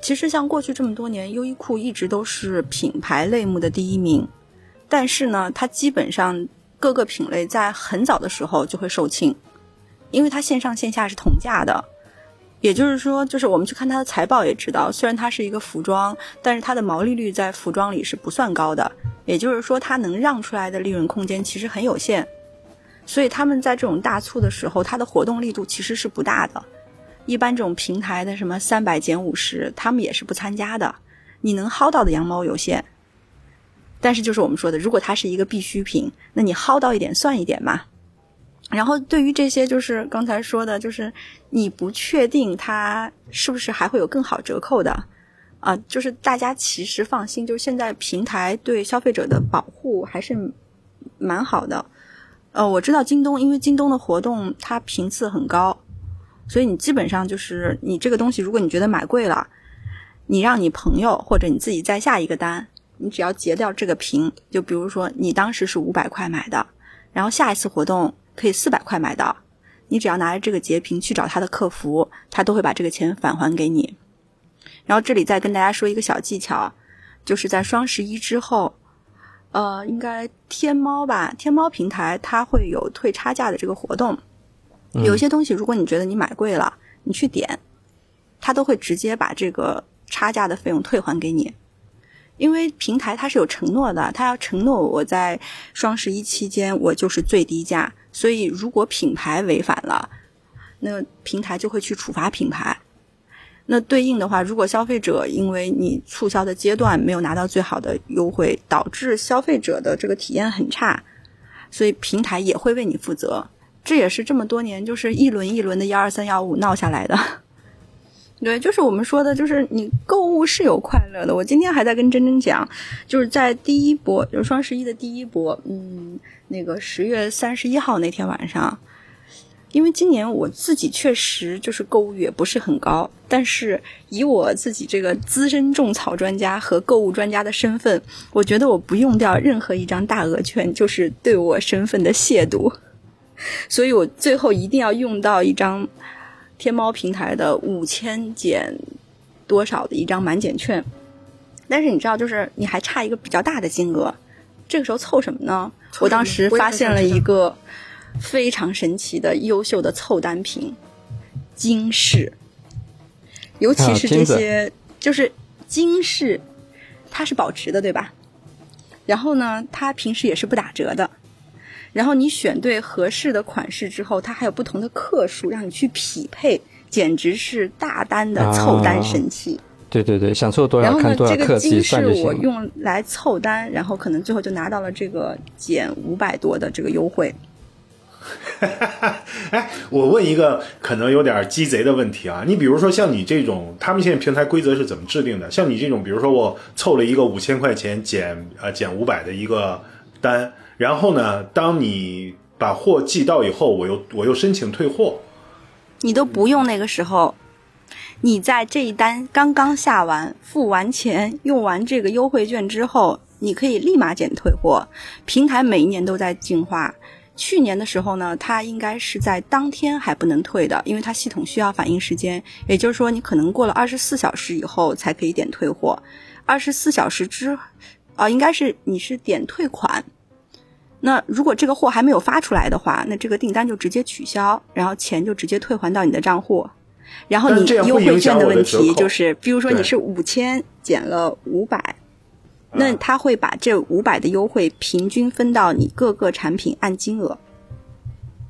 其实像过去这么多年，优衣库一直都是品牌类目的第一名，但是呢，它基本上。各个品类在很早的时候就会售罄，因为它线上线下是同价的，也就是说，就是我们去看它的财报也知道，虽然它是一个服装，但是它的毛利率在服装里是不算高的，也就是说，它能让出来的利润空间其实很有限，所以他们在这种大促的时候，它的活动力度其实是不大的，一般这种平台的什么三百减五十，他们也是不参加的，你能薅到的羊毛有限。但是就是我们说的，如果它是一个必需品，那你薅到一点算一点嘛。然后对于这些，就是刚才说的，就是你不确定它是不是还会有更好折扣的啊。就是大家其实放心，就是现在平台对消费者的保护还是蛮好的。呃，我知道京东，因为京东的活动它频次很高，所以你基本上就是你这个东西，如果你觉得买贵了，你让你朋友或者你自己再下一个单。你只要截掉这个屏，就比如说你当时是五百块买的，然后下一次活动可以四百块买到，你只要拿着这个截屏去找他的客服，他都会把这个钱返还给你。然后这里再跟大家说一个小技巧，就是在双十一之后，呃，应该天猫吧，天猫平台它会有退差价的这个活动。有些东西如果你觉得你买贵了，你去点，它都会直接把这个差价的费用退还给你。因为平台它是有承诺的，它要承诺我在双十一期间我就是最低价，所以如果品牌违反了，那平台就会去处罚品牌。那对应的话，如果消费者因为你促销的阶段没有拿到最好的优惠，导致消费者的这个体验很差，所以平台也会为你负责。这也是这么多年就是一轮一轮的幺二三幺五闹下来的。对，就是我们说的，就是你购物是有快乐的。我今天还在跟珍珍讲，就是在第一波，就是双十一的第一波，嗯，那个十月三十一号那天晚上。因为今年我自己确实就是购物也不是很高，但是以我自己这个资深种草专家和购物专家的身份，我觉得我不用掉任何一张大额券就是对我身份的亵渎，所以我最后一定要用到一张天猫平台的五千减多少的一张满减券。但是你知道，就是你还差一个比较大的金额，这个时候凑什么呢？我当时发现了一个。非常神奇的优秀的凑单品，金饰，尤其是这些就是金饰，它是保值的，对吧？然后呢，它平时也是不打折的。然后你选对合适的款式之后，它还有不同的克数让你去匹配，简直是大单的凑单神器。对对对，想凑多少看多少克金是我用来凑单，然后可能最后就拿到了这个减五百多的这个优惠。哎，我问一个可能有点鸡贼的问题啊，你比如说像你这种，他们现在平台规则是怎么制定的？像你这种，比如说我凑了一个五千块钱减呃减五百的一个单，然后呢，当你把货寄到以后，我又我又申请退货，你都不用那个时候，你在这一单刚刚下完、付完钱、用完这个优惠券之后，你可以立马减退货。平台每一年都在进化。去年的时候呢，它应该是在当天还不能退的，因为它系统需要反应时间。也就是说，你可能过了二十四小时以后才可以点退货。二十四小时之，啊，应该是你是点退款。那如果这个货还没有发出来的话，那这个订单就直接取消，然后钱就直接退还到你的账户。然后你优惠券的问题就是，比如说你是五千减了五百。那他会把这五百的优惠平均分到你各个产品按金额。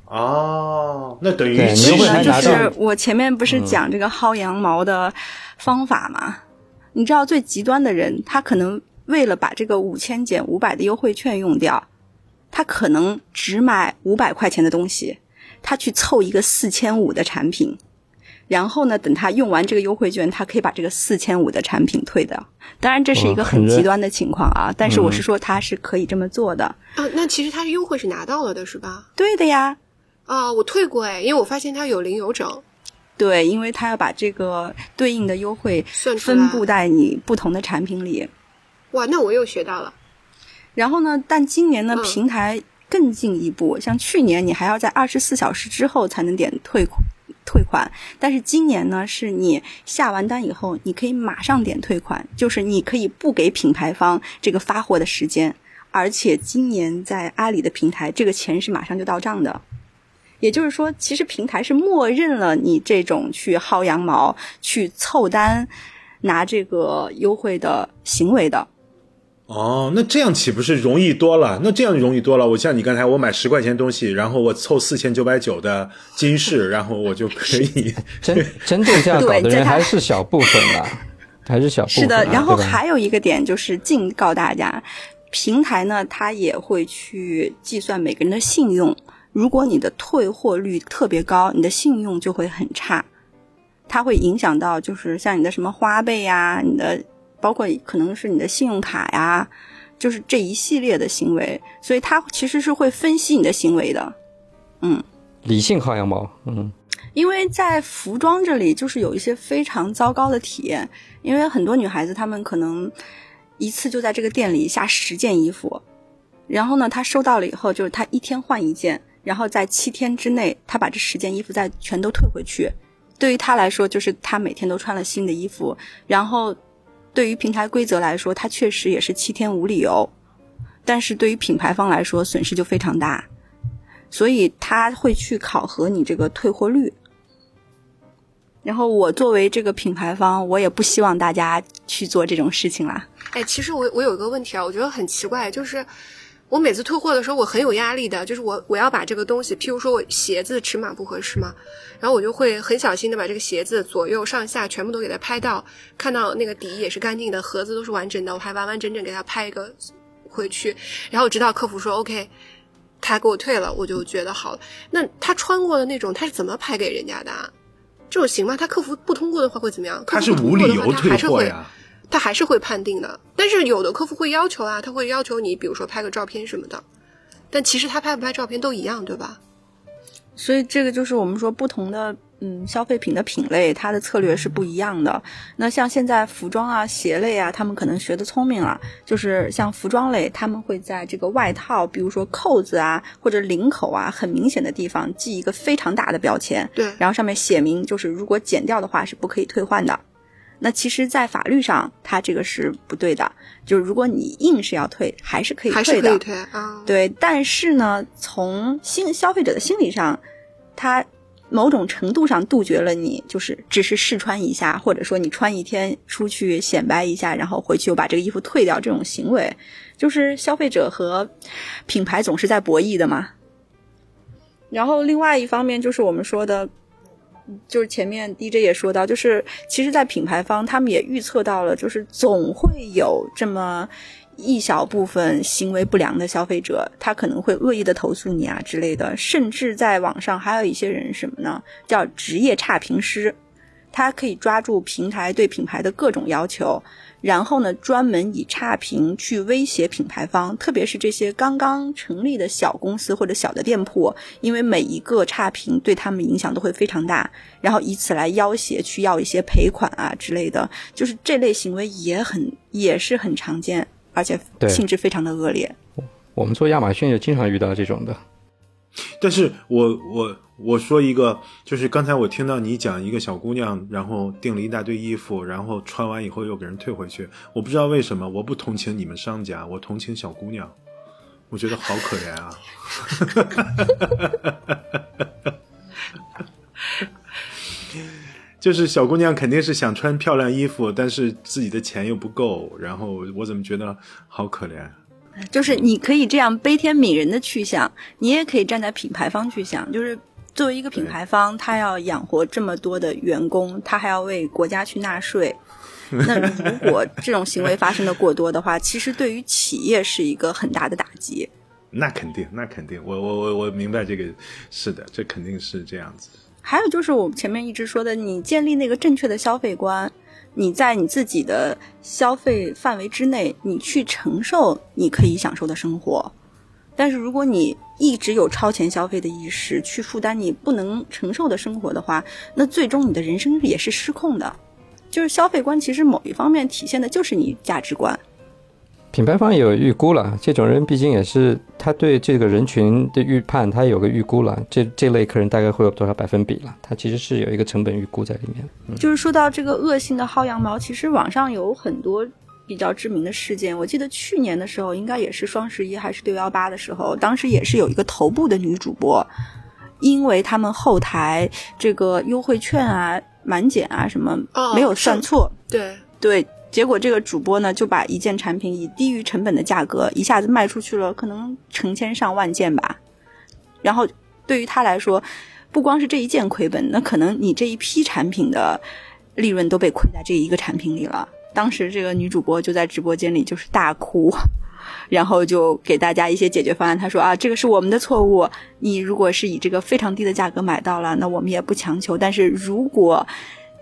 哦，那等于其实就是我前面不是讲这个薅羊毛的方法吗？你知道最极端的人，他可能为了把这个五千减五百的优惠券用掉，他可能只买五百块钱的东西，他去凑一个四千五的产品。然后呢？等他用完这个优惠券，他可以把这个四千五的产品退掉。当然，这是一个很极端的情况啊。但是我是说，他是可以这么做的。啊，那其实他优惠是拿到了的，是吧？对的呀。啊，我退过哎，因为我发现他有零有整。对，因为他要把这个对应的优惠分布在你不同的产品里。哇，那我又学到了。然后呢？但今年呢，平台更进一步，像去年你还要在二十四小时之后才能点退款。退款，但是今年呢，是你下完单以后，你可以马上点退款，就是你可以不给品牌方这个发货的时间，而且今年在阿里的平台，这个钱是马上就到账的。也就是说，其实平台是默认了你这种去薅羊毛、去凑单、拿这个优惠的行为的。哦，那这样岂不是容易多了？那这样容易多了。我像你刚才，我买十块钱东西，然后我凑四千九百九的金饰，然后我就可以。真真正这样搞的人还是小部分吧，还是小部分。是的，然后还有一个点就是警告大家，平台呢，它也会去计算每个人的信用。如果你的退货率特别高，你的信用就会很差，它会影响到就是像你的什么花呗呀，你的。包括可能是你的信用卡呀，就是这一系列的行为，所以它其实是会分析你的行为的，嗯，理性薅羊毛，嗯，因为在服装这里就是有一些非常糟糕的体验，因为很多女孩子她们可能一次就在这个店里下十件衣服，然后呢，她收到了以后就是她一天换一件，然后在七天之内，她把这十件衣服再全都退回去。对于她来说，就是她每天都穿了新的衣服。然后，对于平台规则来说，它确实也是七天无理由。但是对于品牌方来说，损失就非常大，所以他会去考核你这个退货率。然后我作为这个品牌方，我也不希望大家去做这种事情啦。哎，其实我我有一个问题啊，我觉得很奇怪，就是。我每次退货的时候，我很有压力的，就是我我要把这个东西，譬如说我鞋子尺码不合适嘛，然后我就会很小心的把这个鞋子左右上下全部都给它拍到，看到那个底也是干净的，盒子都是完整的，我还完完整整给它拍一个回去，然后直到客服说 OK，他给我退了，我就觉得好了。那他穿过的那种，他是怎么拍给人家的？啊这种行吗？他客服不通过的话会怎么样？他是无理由退货呀。他还是会判定的，但是有的客户会要求啊，他会要求你，比如说拍个照片什么的，但其实他拍不拍照片都一样，对吧？所以这个就是我们说不同的嗯消费品的品类，它的策略是不一样的。那像现在服装啊、鞋类啊，他们可能学的聪明了，就是像服装类，他们会在这个外套，比如说扣子啊或者领口啊很明显的地方系一个非常大的标签，对，然后上面写明就是如果剪掉的话是不可以退换的。那其实，在法律上，它这个是不对的。就是如果你硬是要退，还是可以退的。退啊。对，但是呢，从心消费者的心理上，他某种程度上杜绝了你就是只是试穿一下，或者说你穿一天出去显摆一下，然后回去又把这个衣服退掉这种行为，就是消费者和品牌总是在博弈的嘛。然后另外一方面就是我们说的。就是前面 DJ 也说到，就是其实，在品牌方他们也预测到了，就是总会有这么一小部分行为不良的消费者，他可能会恶意的投诉你啊之类的，甚至在网上还有一些人什么呢？叫职业差评师，他可以抓住平台对品牌的各种要求。然后呢，专门以差评去威胁品牌方，特别是这些刚刚成立的小公司或者小的店铺，因为每一个差评对他们影响都会非常大，然后以此来要挟去要一些赔款啊之类的，就是这类行为也很也是很常见，而且性质非常的恶劣。我们做亚马逊也经常遇到这种的。但是我我我说一个，就是刚才我听到你讲一个小姑娘，然后订了一大堆衣服，然后穿完以后又给人退回去。我不知道为什么，我不同情你们商家，我同情小姑娘，我觉得好可怜啊。就是小姑娘肯定是想穿漂亮衣服，但是自己的钱又不够，然后我怎么觉得好可怜。就是你可以这样悲天悯人的去想，你也可以站在品牌方去想。就是作为一个品牌方，他要养活这么多的员工，他还要为国家去纳税。那如果这种行为发生的过多的话，其实对于企业是一个很大的打击。那肯定，那肯定，我我我我明白这个，是的，这肯定是这样子。还有就是我们前面一直说的，你建立那个正确的消费观。你在你自己的消费范围之内，你去承受你可以享受的生活。但是如果你一直有超前消费的意识，去负担你不能承受的生活的话，那最终你的人生也是失控的。就是消费观，其实某一方面体现的就是你价值观。品牌方也有预估了，这种人毕竟也是他对这个人群的预判，他有个预估了。这这类客人大概会有多少百分比了？他其实是有一个成本预估在里面。就是说到这个恶性的薅羊毛，其实网上有很多比较知名的事件。我记得去年的时候，应该也是双十一还是六幺八的时候，当时也是有一个头部的女主播，因为他们后台这个优惠券啊、满减啊什么没有算错，对对。结果这个主播呢，就把一件产品以低于成本的价格一下子卖出去了，可能成千上万件吧。然后对于他来说，不光是这一件亏本，那可能你这一批产品的利润都被困在这一个产品里了。当时这个女主播就在直播间里就是大哭，然后就给大家一些解决方案。她说啊，这个是我们的错误，你如果是以这个非常低的价格买到了，那我们也不强求。但是如果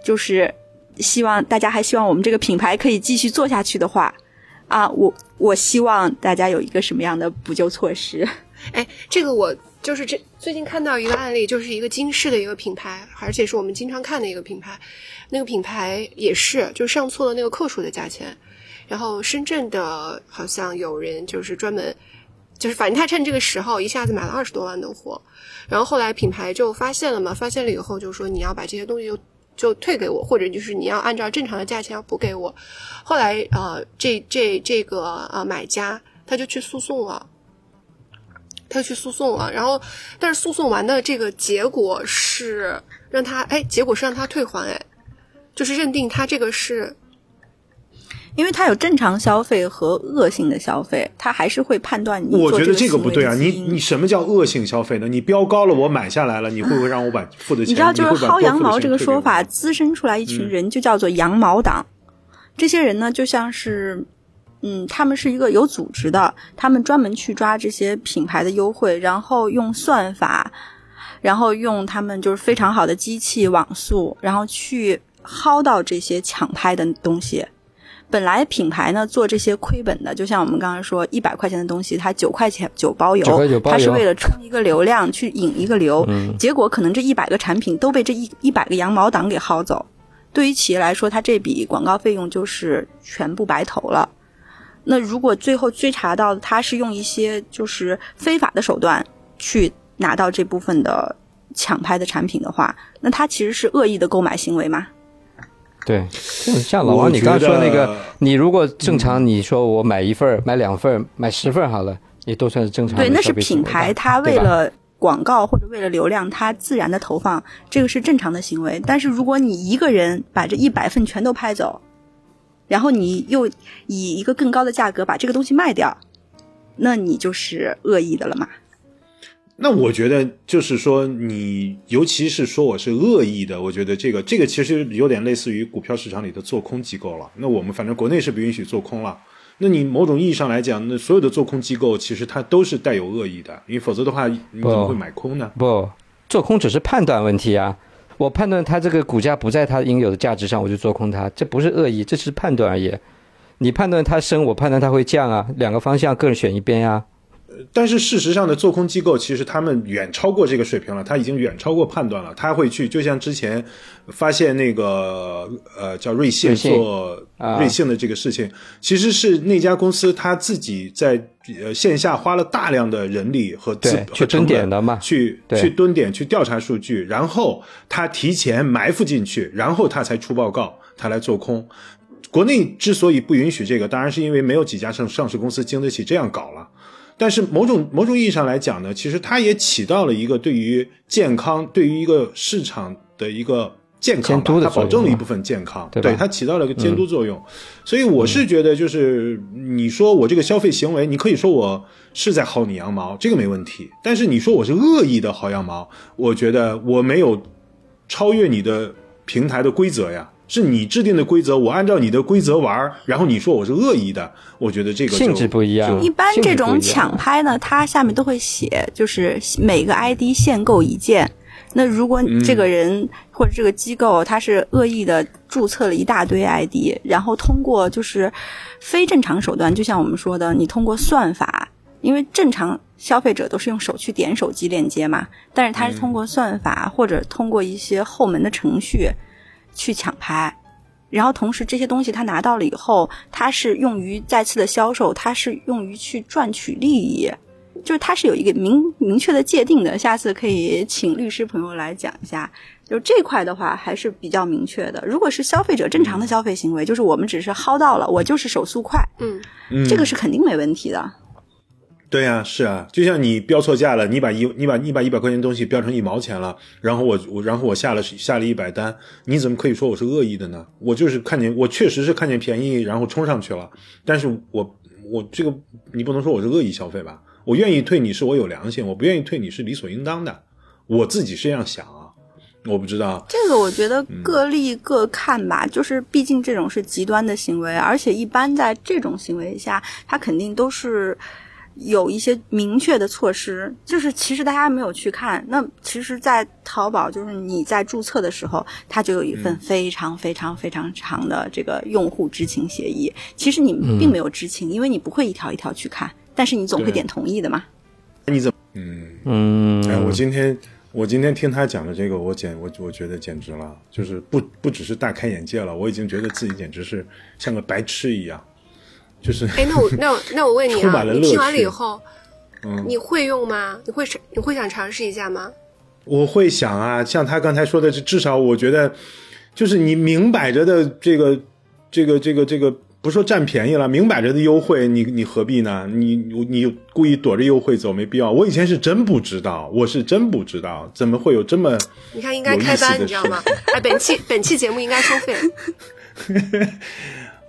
就是。希望大家还希望我们这个品牌可以继续做下去的话，啊，我我希望大家有一个什么样的补救措施？哎，这个我就是这最近看到一个案例，就是一个金饰的一个品牌，而且是我们经常看的一个品牌。那个品牌也是就上错了那个克数的价钱，然后深圳的好像有人就是专门就是反正他趁这个时候一下子买了二十多万的货，然后后来品牌就发现了嘛，发现了以后就说你要把这些东西就就退给我，或者就是你要按照正常的价钱要补给我。后来呃，这这这个呃买家他就去诉讼了，他去诉讼了，然后但是诉讼完的这个结果是让他哎，结果是让他退还哎，就是认定他这个是。因为他有正常消费和恶性的消费，他还是会判断你。我觉得这个不对啊！你你什么叫恶性消费呢？你标高了，我买下来了，你会不会让我把付的钱？你知道，就是薅羊毛这个说法滋生出来一群人，就叫做羊毛党。这些人呢，就像是，嗯，他们是一个有组织的，他们专门去抓这些品牌的优惠，然后用算法，然后用他们就是非常好的机器网速，然后去薅到这些抢拍的东西。本来品牌呢做这些亏本的，就像我们刚刚说，一百块钱的东西，它九块钱九包邮，它是为了冲一个流量，去引一个流。结果可能这一百个产品都被这一一百个羊毛党给薅走。对于企业来说，它这笔广告费用就是全部白投了。那如果最后追查到他是用一些就是非法的手段去拿到这部分的抢拍的产品的话，那他其实是恶意的购买行为吗？对，像老王，你刚说那个，你如果正常，你说我买一份买两份买十份好了，也都算是正常。对，那是品牌，它为了广告或者为了流量，它自然的投放，这个是正常的行为。但是如果你一个人把这一百份全都拍走，然后你又以一个更高的价格把这个东西卖掉，那你就是恶意的了嘛？那我觉得就是说，你尤其是说我是恶意的，我觉得这个这个其实有点类似于股票市场里的做空机构了。那我们反正国内是不允许做空了。那你某种意义上来讲，那所有的做空机构其实它都是带有恶意的，因为否则的话你怎么会买空呢？不，做空只是判断问题啊。我判断它这个股价不在它应有的价值上，我就做空它，这不是恶意，这是判断而已。你判断它升，我判断它会降啊，两个方向各选一边呀。但是事实上的做空机构其实他们远超过这个水平了，他已经远超过判断了。他会去，就像之前发现那个呃叫瑞信做瑞信的这个事情，其实是那家公司他自己在呃线下花了大量的人力和资去蹲点的嘛，去去蹲点去调查数据，然后他提前埋伏进去，然后他才出报告，他来做空。国内之所以不允许这个，当然是因为没有几家上上市公司经得起这样搞了。但是某种某种意义上来讲呢，其实它也起到了一个对于健康、对于一个市场的一个健康，它保证了一部分健康，对它起到了一个监督作用。所以我是觉得，就是你说我这个消费行为，你可以说我是在薅你羊毛，这个没问题。但是你说我是恶意的薅羊毛，我觉得我没有超越你的平台的规则呀。是你制定的规则，我按照你的规则玩，然后你说我是恶意的，我觉得这个性质不一样。一般这种抢拍呢，它下面都会写，就是每个 ID 限购一件。那如果这个人或者这个机构他是恶意的注册了一大堆 ID，然后通过就是非正常手段，就像我们说的，你通过算法，因为正常消费者都是用手去点手机链接嘛，但是他是通过算法或者通过一些后门的程序。去抢拍，然后同时这些东西他拿到了以后，他是用于再次的销售，他是用于去赚取利益，就是他是有一个明明确的界定的。下次可以请律师朋友来讲一下，就这块的话还是比较明确的。如果是消费者正常的消费行为，就是我们只是薅到了，我就是手速快，嗯，这个是肯定没问题的。对呀，是啊，就像你标错价了，你把一你把你把一百块钱东西标成一毛钱了，然后我我然后我下了下了一百单，你怎么可以说我是恶意的呢？我就是看见我确实是看见便宜，然后冲上去了，但是我我这个你不能说我是恶意消费吧？我愿意退你是我有良心，我不愿意退你是理所应当的，我自己是这样想啊，我不知道这个，我觉得各立各看吧，就是毕竟这种是极端的行为，而且一般在这种行为下，他肯定都是。有一些明确的措施，就是其实大家没有去看。那其实，在淘宝，就是你在注册的时候，它就有一份非常非常非常长的这个用户知情协议。其实你并没有知情，因为你不会一条一条去看，但是你总会点同意的嘛。你怎么？嗯嗯。哎，我今天我今天听他讲的这个，我简我我觉得简直了，就是不不只是大开眼界了，我已经觉得自己简直是像个白痴一样。就是哎，那我那我那我问你啊，你听完了以后，嗯，你会用吗？你会你会想尝试一下吗？我会想啊，像他刚才说的，至少我觉得，就是你明摆着的这个这个这个这个。不说占便宜了，明摆着的优惠，你你何必呢？你你故意躲着优惠走，没必要。我以前是真不知道，我是真不知道，怎么会有这么你看应该开班，你知道吗？哎，本期本期节目应该收费。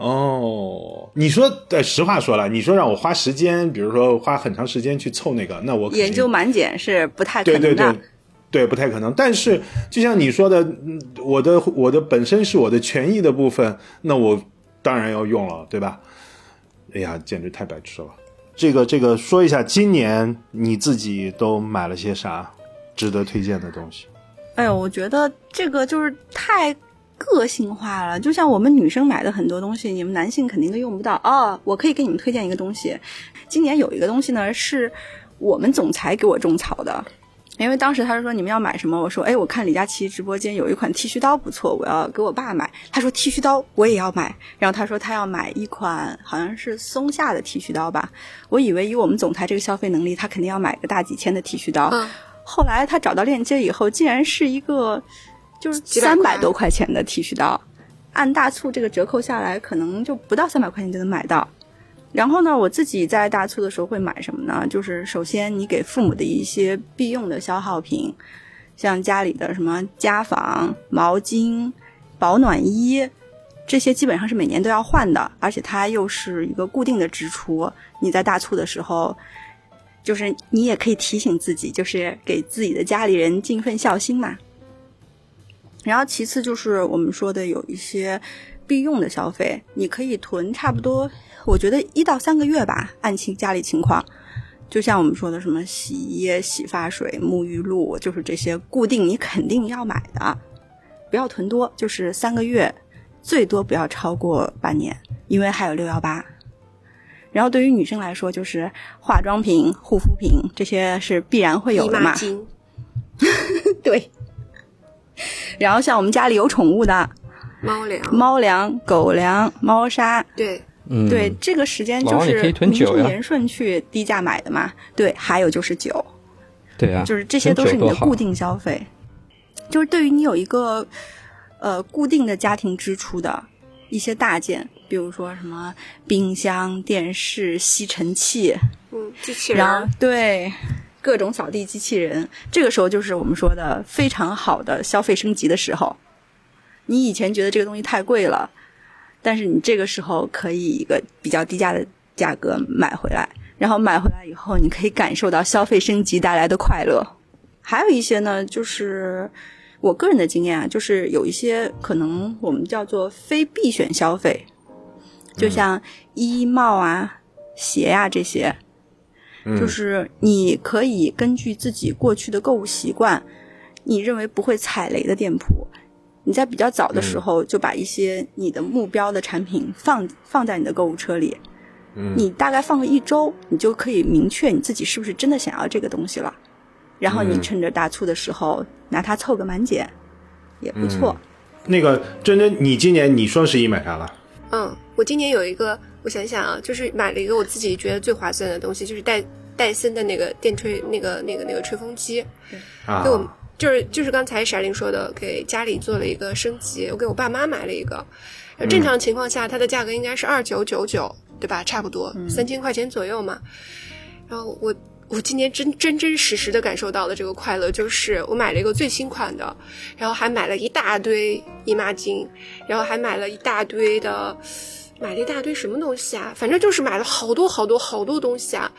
哦，你说，对，实话说了，你说让我花时间，比如说花很长时间去凑那个，那我研究满减是不太可能的，对对对，对，不太可能。但是就像你说的，我的我的本身是我的权益的部分，那我。当然要用了，对吧？哎呀，简直太白痴了！这个这个，说一下，今年你自己都买了些啥值得推荐的东西？哎呦，我觉得这个就是太个性化了。就像我们女生买的很多东西，你们男性肯定都用不到哦。我可以给你们推荐一个东西，今年有一个东西呢，是我们总裁给我种草的。因为当时他是说你们要买什么，我说哎，我看李佳琦直播间有一款剃须刀不错，我要给我爸买。他说剃须刀我也要买，然后他说他要买一款好像是松下的剃须刀吧。我以为以我们总裁这个消费能力，他肯定要买个大几千的剃须刀。后来他找到链接以后，竟然是一个就是三百多块钱的剃须刀，按大促这个折扣下来，可能就不到三百块钱就能买到。然后呢，我自己在大促的时候会买什么呢？就是首先你给父母的一些必用的消耗品，像家里的什么家纺、毛巾、保暖衣，这些基本上是每年都要换的，而且它又是一个固定的支出。你在大促的时候，就是你也可以提醒自己，就是给自己的家里人尽份孝心嘛。然后其次就是我们说的有一些必用的消费，你可以囤差不多。我觉得一到三个月吧，按情家里情况，就像我们说的什么洗衣液、洗发水、沐浴露，就是这些固定你肯定要买的，不要囤多，就是三个月，最多不要超过半年，因为还有六幺八。然后对于女生来说，就是化妆品、护肤品这些是必然会有的嘛。对。然后像我们家里有宠物的，猫粮、猫粮、狗粮、猫砂，对。对，这个时间就是名正言顺去低价买的嘛。对，还有就是酒，对啊，就是这些都是你的固定消费，就是对于你有一个呃固定的家庭支出的一些大件，比如说什么冰箱、电视、吸尘器，嗯，机器人，对，各种扫地机器人，这个时候就是我们说的非常好的消费升级的时候。你以前觉得这个东西太贵了。但是你这个时候可以一个比较低价的价格买回来，然后买回来以后，你可以感受到消费升级带来的快乐。还有一些呢，就是我个人的经验啊，就是有一些可能我们叫做非必选消费，就像衣帽啊、鞋呀这些，就是你可以根据自己过去的购物习惯，你认为不会踩雷的店铺。你在比较早的时候就把一些你的目标的产品放放在你的购物车里，嗯，你大概放个一周，你就可以明确你自己是不是真的想要这个东西了。然后你趁着大促的时候拿它凑个满减，也不错。那个真真，你今年你双十一买啥了？嗯，我今年有一个，我想想啊，就是买了一个我自己觉得最划算的东西，就是戴戴森的那个电吹那个那个那个吹风机，啊。就是就是刚才闪灵说的，给家里做了一个升级。我给我爸妈买了一个，正常情况下它的价格应该是二九九九，对吧？差不多三千块钱左右嘛。然后我我今年真真真实实的感受到了这个快乐，就是我买了一个最新款的，然后还买了一大堆姨妈巾，然后还买了一大堆的，买了一大堆什么东西啊？反正就是买了好多好多好多东西啊。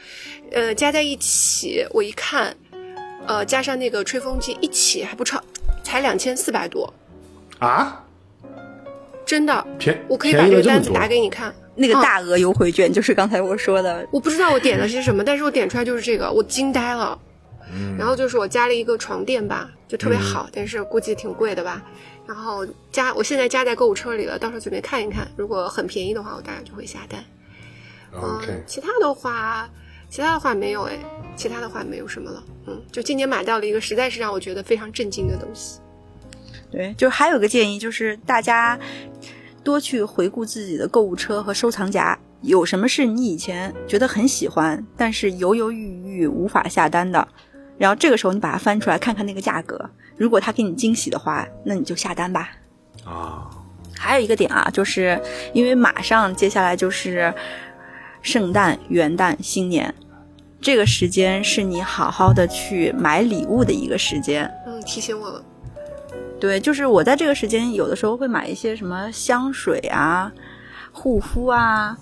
呃，加在一起，我一看。呃，加上那个吹风机一起还不超，才两千四百多，啊？真的？便我可以把这个单子打给你看。那个大额优惠券就是刚才我说的。我不知道我点了些什么，但是我点出来就是这个，我惊呆了。嗯。然后就是我加了一个床垫吧，就特别好，但是估计挺贵的吧。然后加，我现在加在购物车里了，到时候准备看一看，如果很便宜的话，我大概就会下单。OK。其他的话。其他的话没有哎，其他的话没有什么了。嗯，就今年买到了一个实在是让我觉得非常震惊的东西。对，就还有个建议，就是大家多去回顾自己的购物车和收藏夹，有什么是你以前觉得很喜欢，但是犹犹豫豫无法下单的？然后这个时候你把它翻出来看看那个价格，如果他给你惊喜的话，那你就下单吧。啊，还有一个点啊，就是因为马上接下来就是圣诞、元旦、新年，这个时间是你好好的去买礼物的一个时间。嗯，提醒我了。对，就是我在这个时间有的时候会买一些什么香水啊、护肤啊。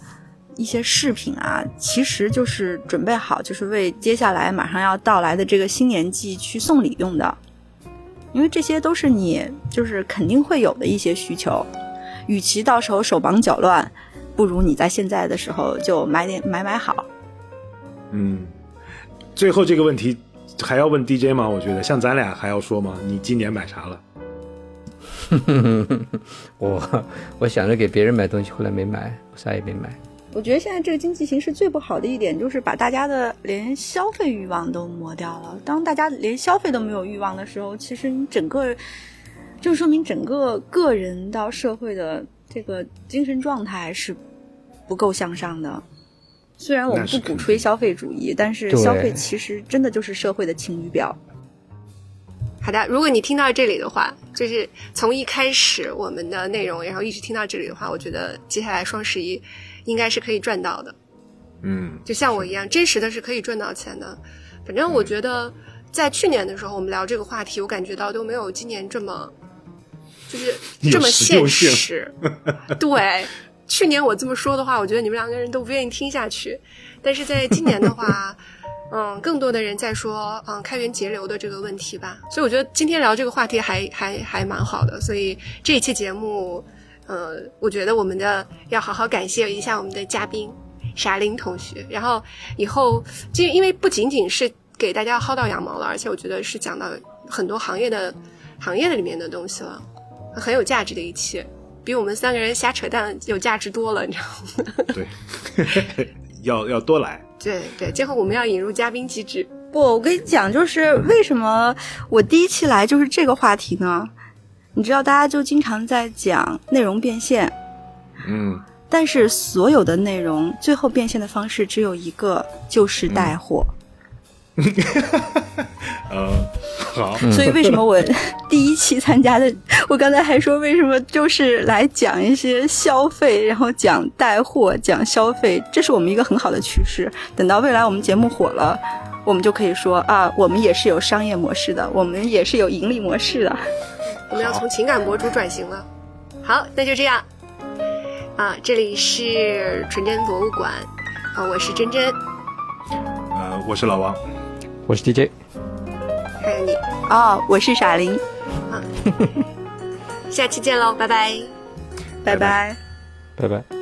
一些饰品啊，其实就是准备好，就是为接下来马上要到来的这个新年季去送礼用的，因为这些都是你就是肯定会有的一些需求。与其到时候手忙脚乱，不如你在现在的时候就买点买买好。嗯，最后这个问题还要问 DJ 吗？我觉得像咱俩还要说吗？你今年买啥了？我我想着给别人买东西，后来没买，我啥也没买。我觉得现在这个经济形势最不好的一点，就是把大家的连消费欲望都磨掉了。当大家连消费都没有欲望的时候，其实你整个就说明整个个人到社会的这个精神状态是不够向上的。虽然我们不鼓吹消费主义，但是消费其实真的就是社会的晴雨表。好的，如果你听到这里的话，就是从一开始我们的内容，然后一直听到这里的话，我觉得接下来双十一。应该是可以赚到的，嗯，就像我一样，真实的是可以赚到钱的。反正我觉得，在去年的时候，我们聊这个话题，我感觉到都没有今年这么，就是这么现实。对，去年我这么说的话，我觉得你们两个人都不愿意听下去。但是在今年的话，嗯，更多的人在说，嗯，开源节流的这个问题吧。所以我觉得今天聊这个话题还还还蛮好的。所以这一期节目。呃，我觉得我们的要好好感谢一下我们的嘉宾傻林同学。然后以后就因为不仅仅是给大家薅到羊毛了，而且我觉得是讲到很多行业的行业的里面的东西了，很有价值的一期，比我们三个人瞎扯淡有价值多了，你知道吗？对，要要多来。对对，今后我们要引入嘉宾机制。不，我跟你讲，就是为什么我第一期来就是这个话题呢？你知道，大家就经常在讲内容变现，嗯，但是所有的内容最后变现的方式只有一个，就是带货。呃，好。所以为什么我第一期参加的，我刚才还说为什么就是来讲一些消费，然后讲带货，讲消费，这是我们一个很好的趋势。等到未来我们节目火了，我们就可以说啊，我们也是有商业模式的，我们也是有盈利模式的。我们要从情感博主转型了，好，那就这样，啊，这里是纯真博物馆，啊，我是真真，呃，我是老王，我是 DJ，还有你，哦，我是傻林，啊，下期见喽，拜拜，拜拜，拜拜。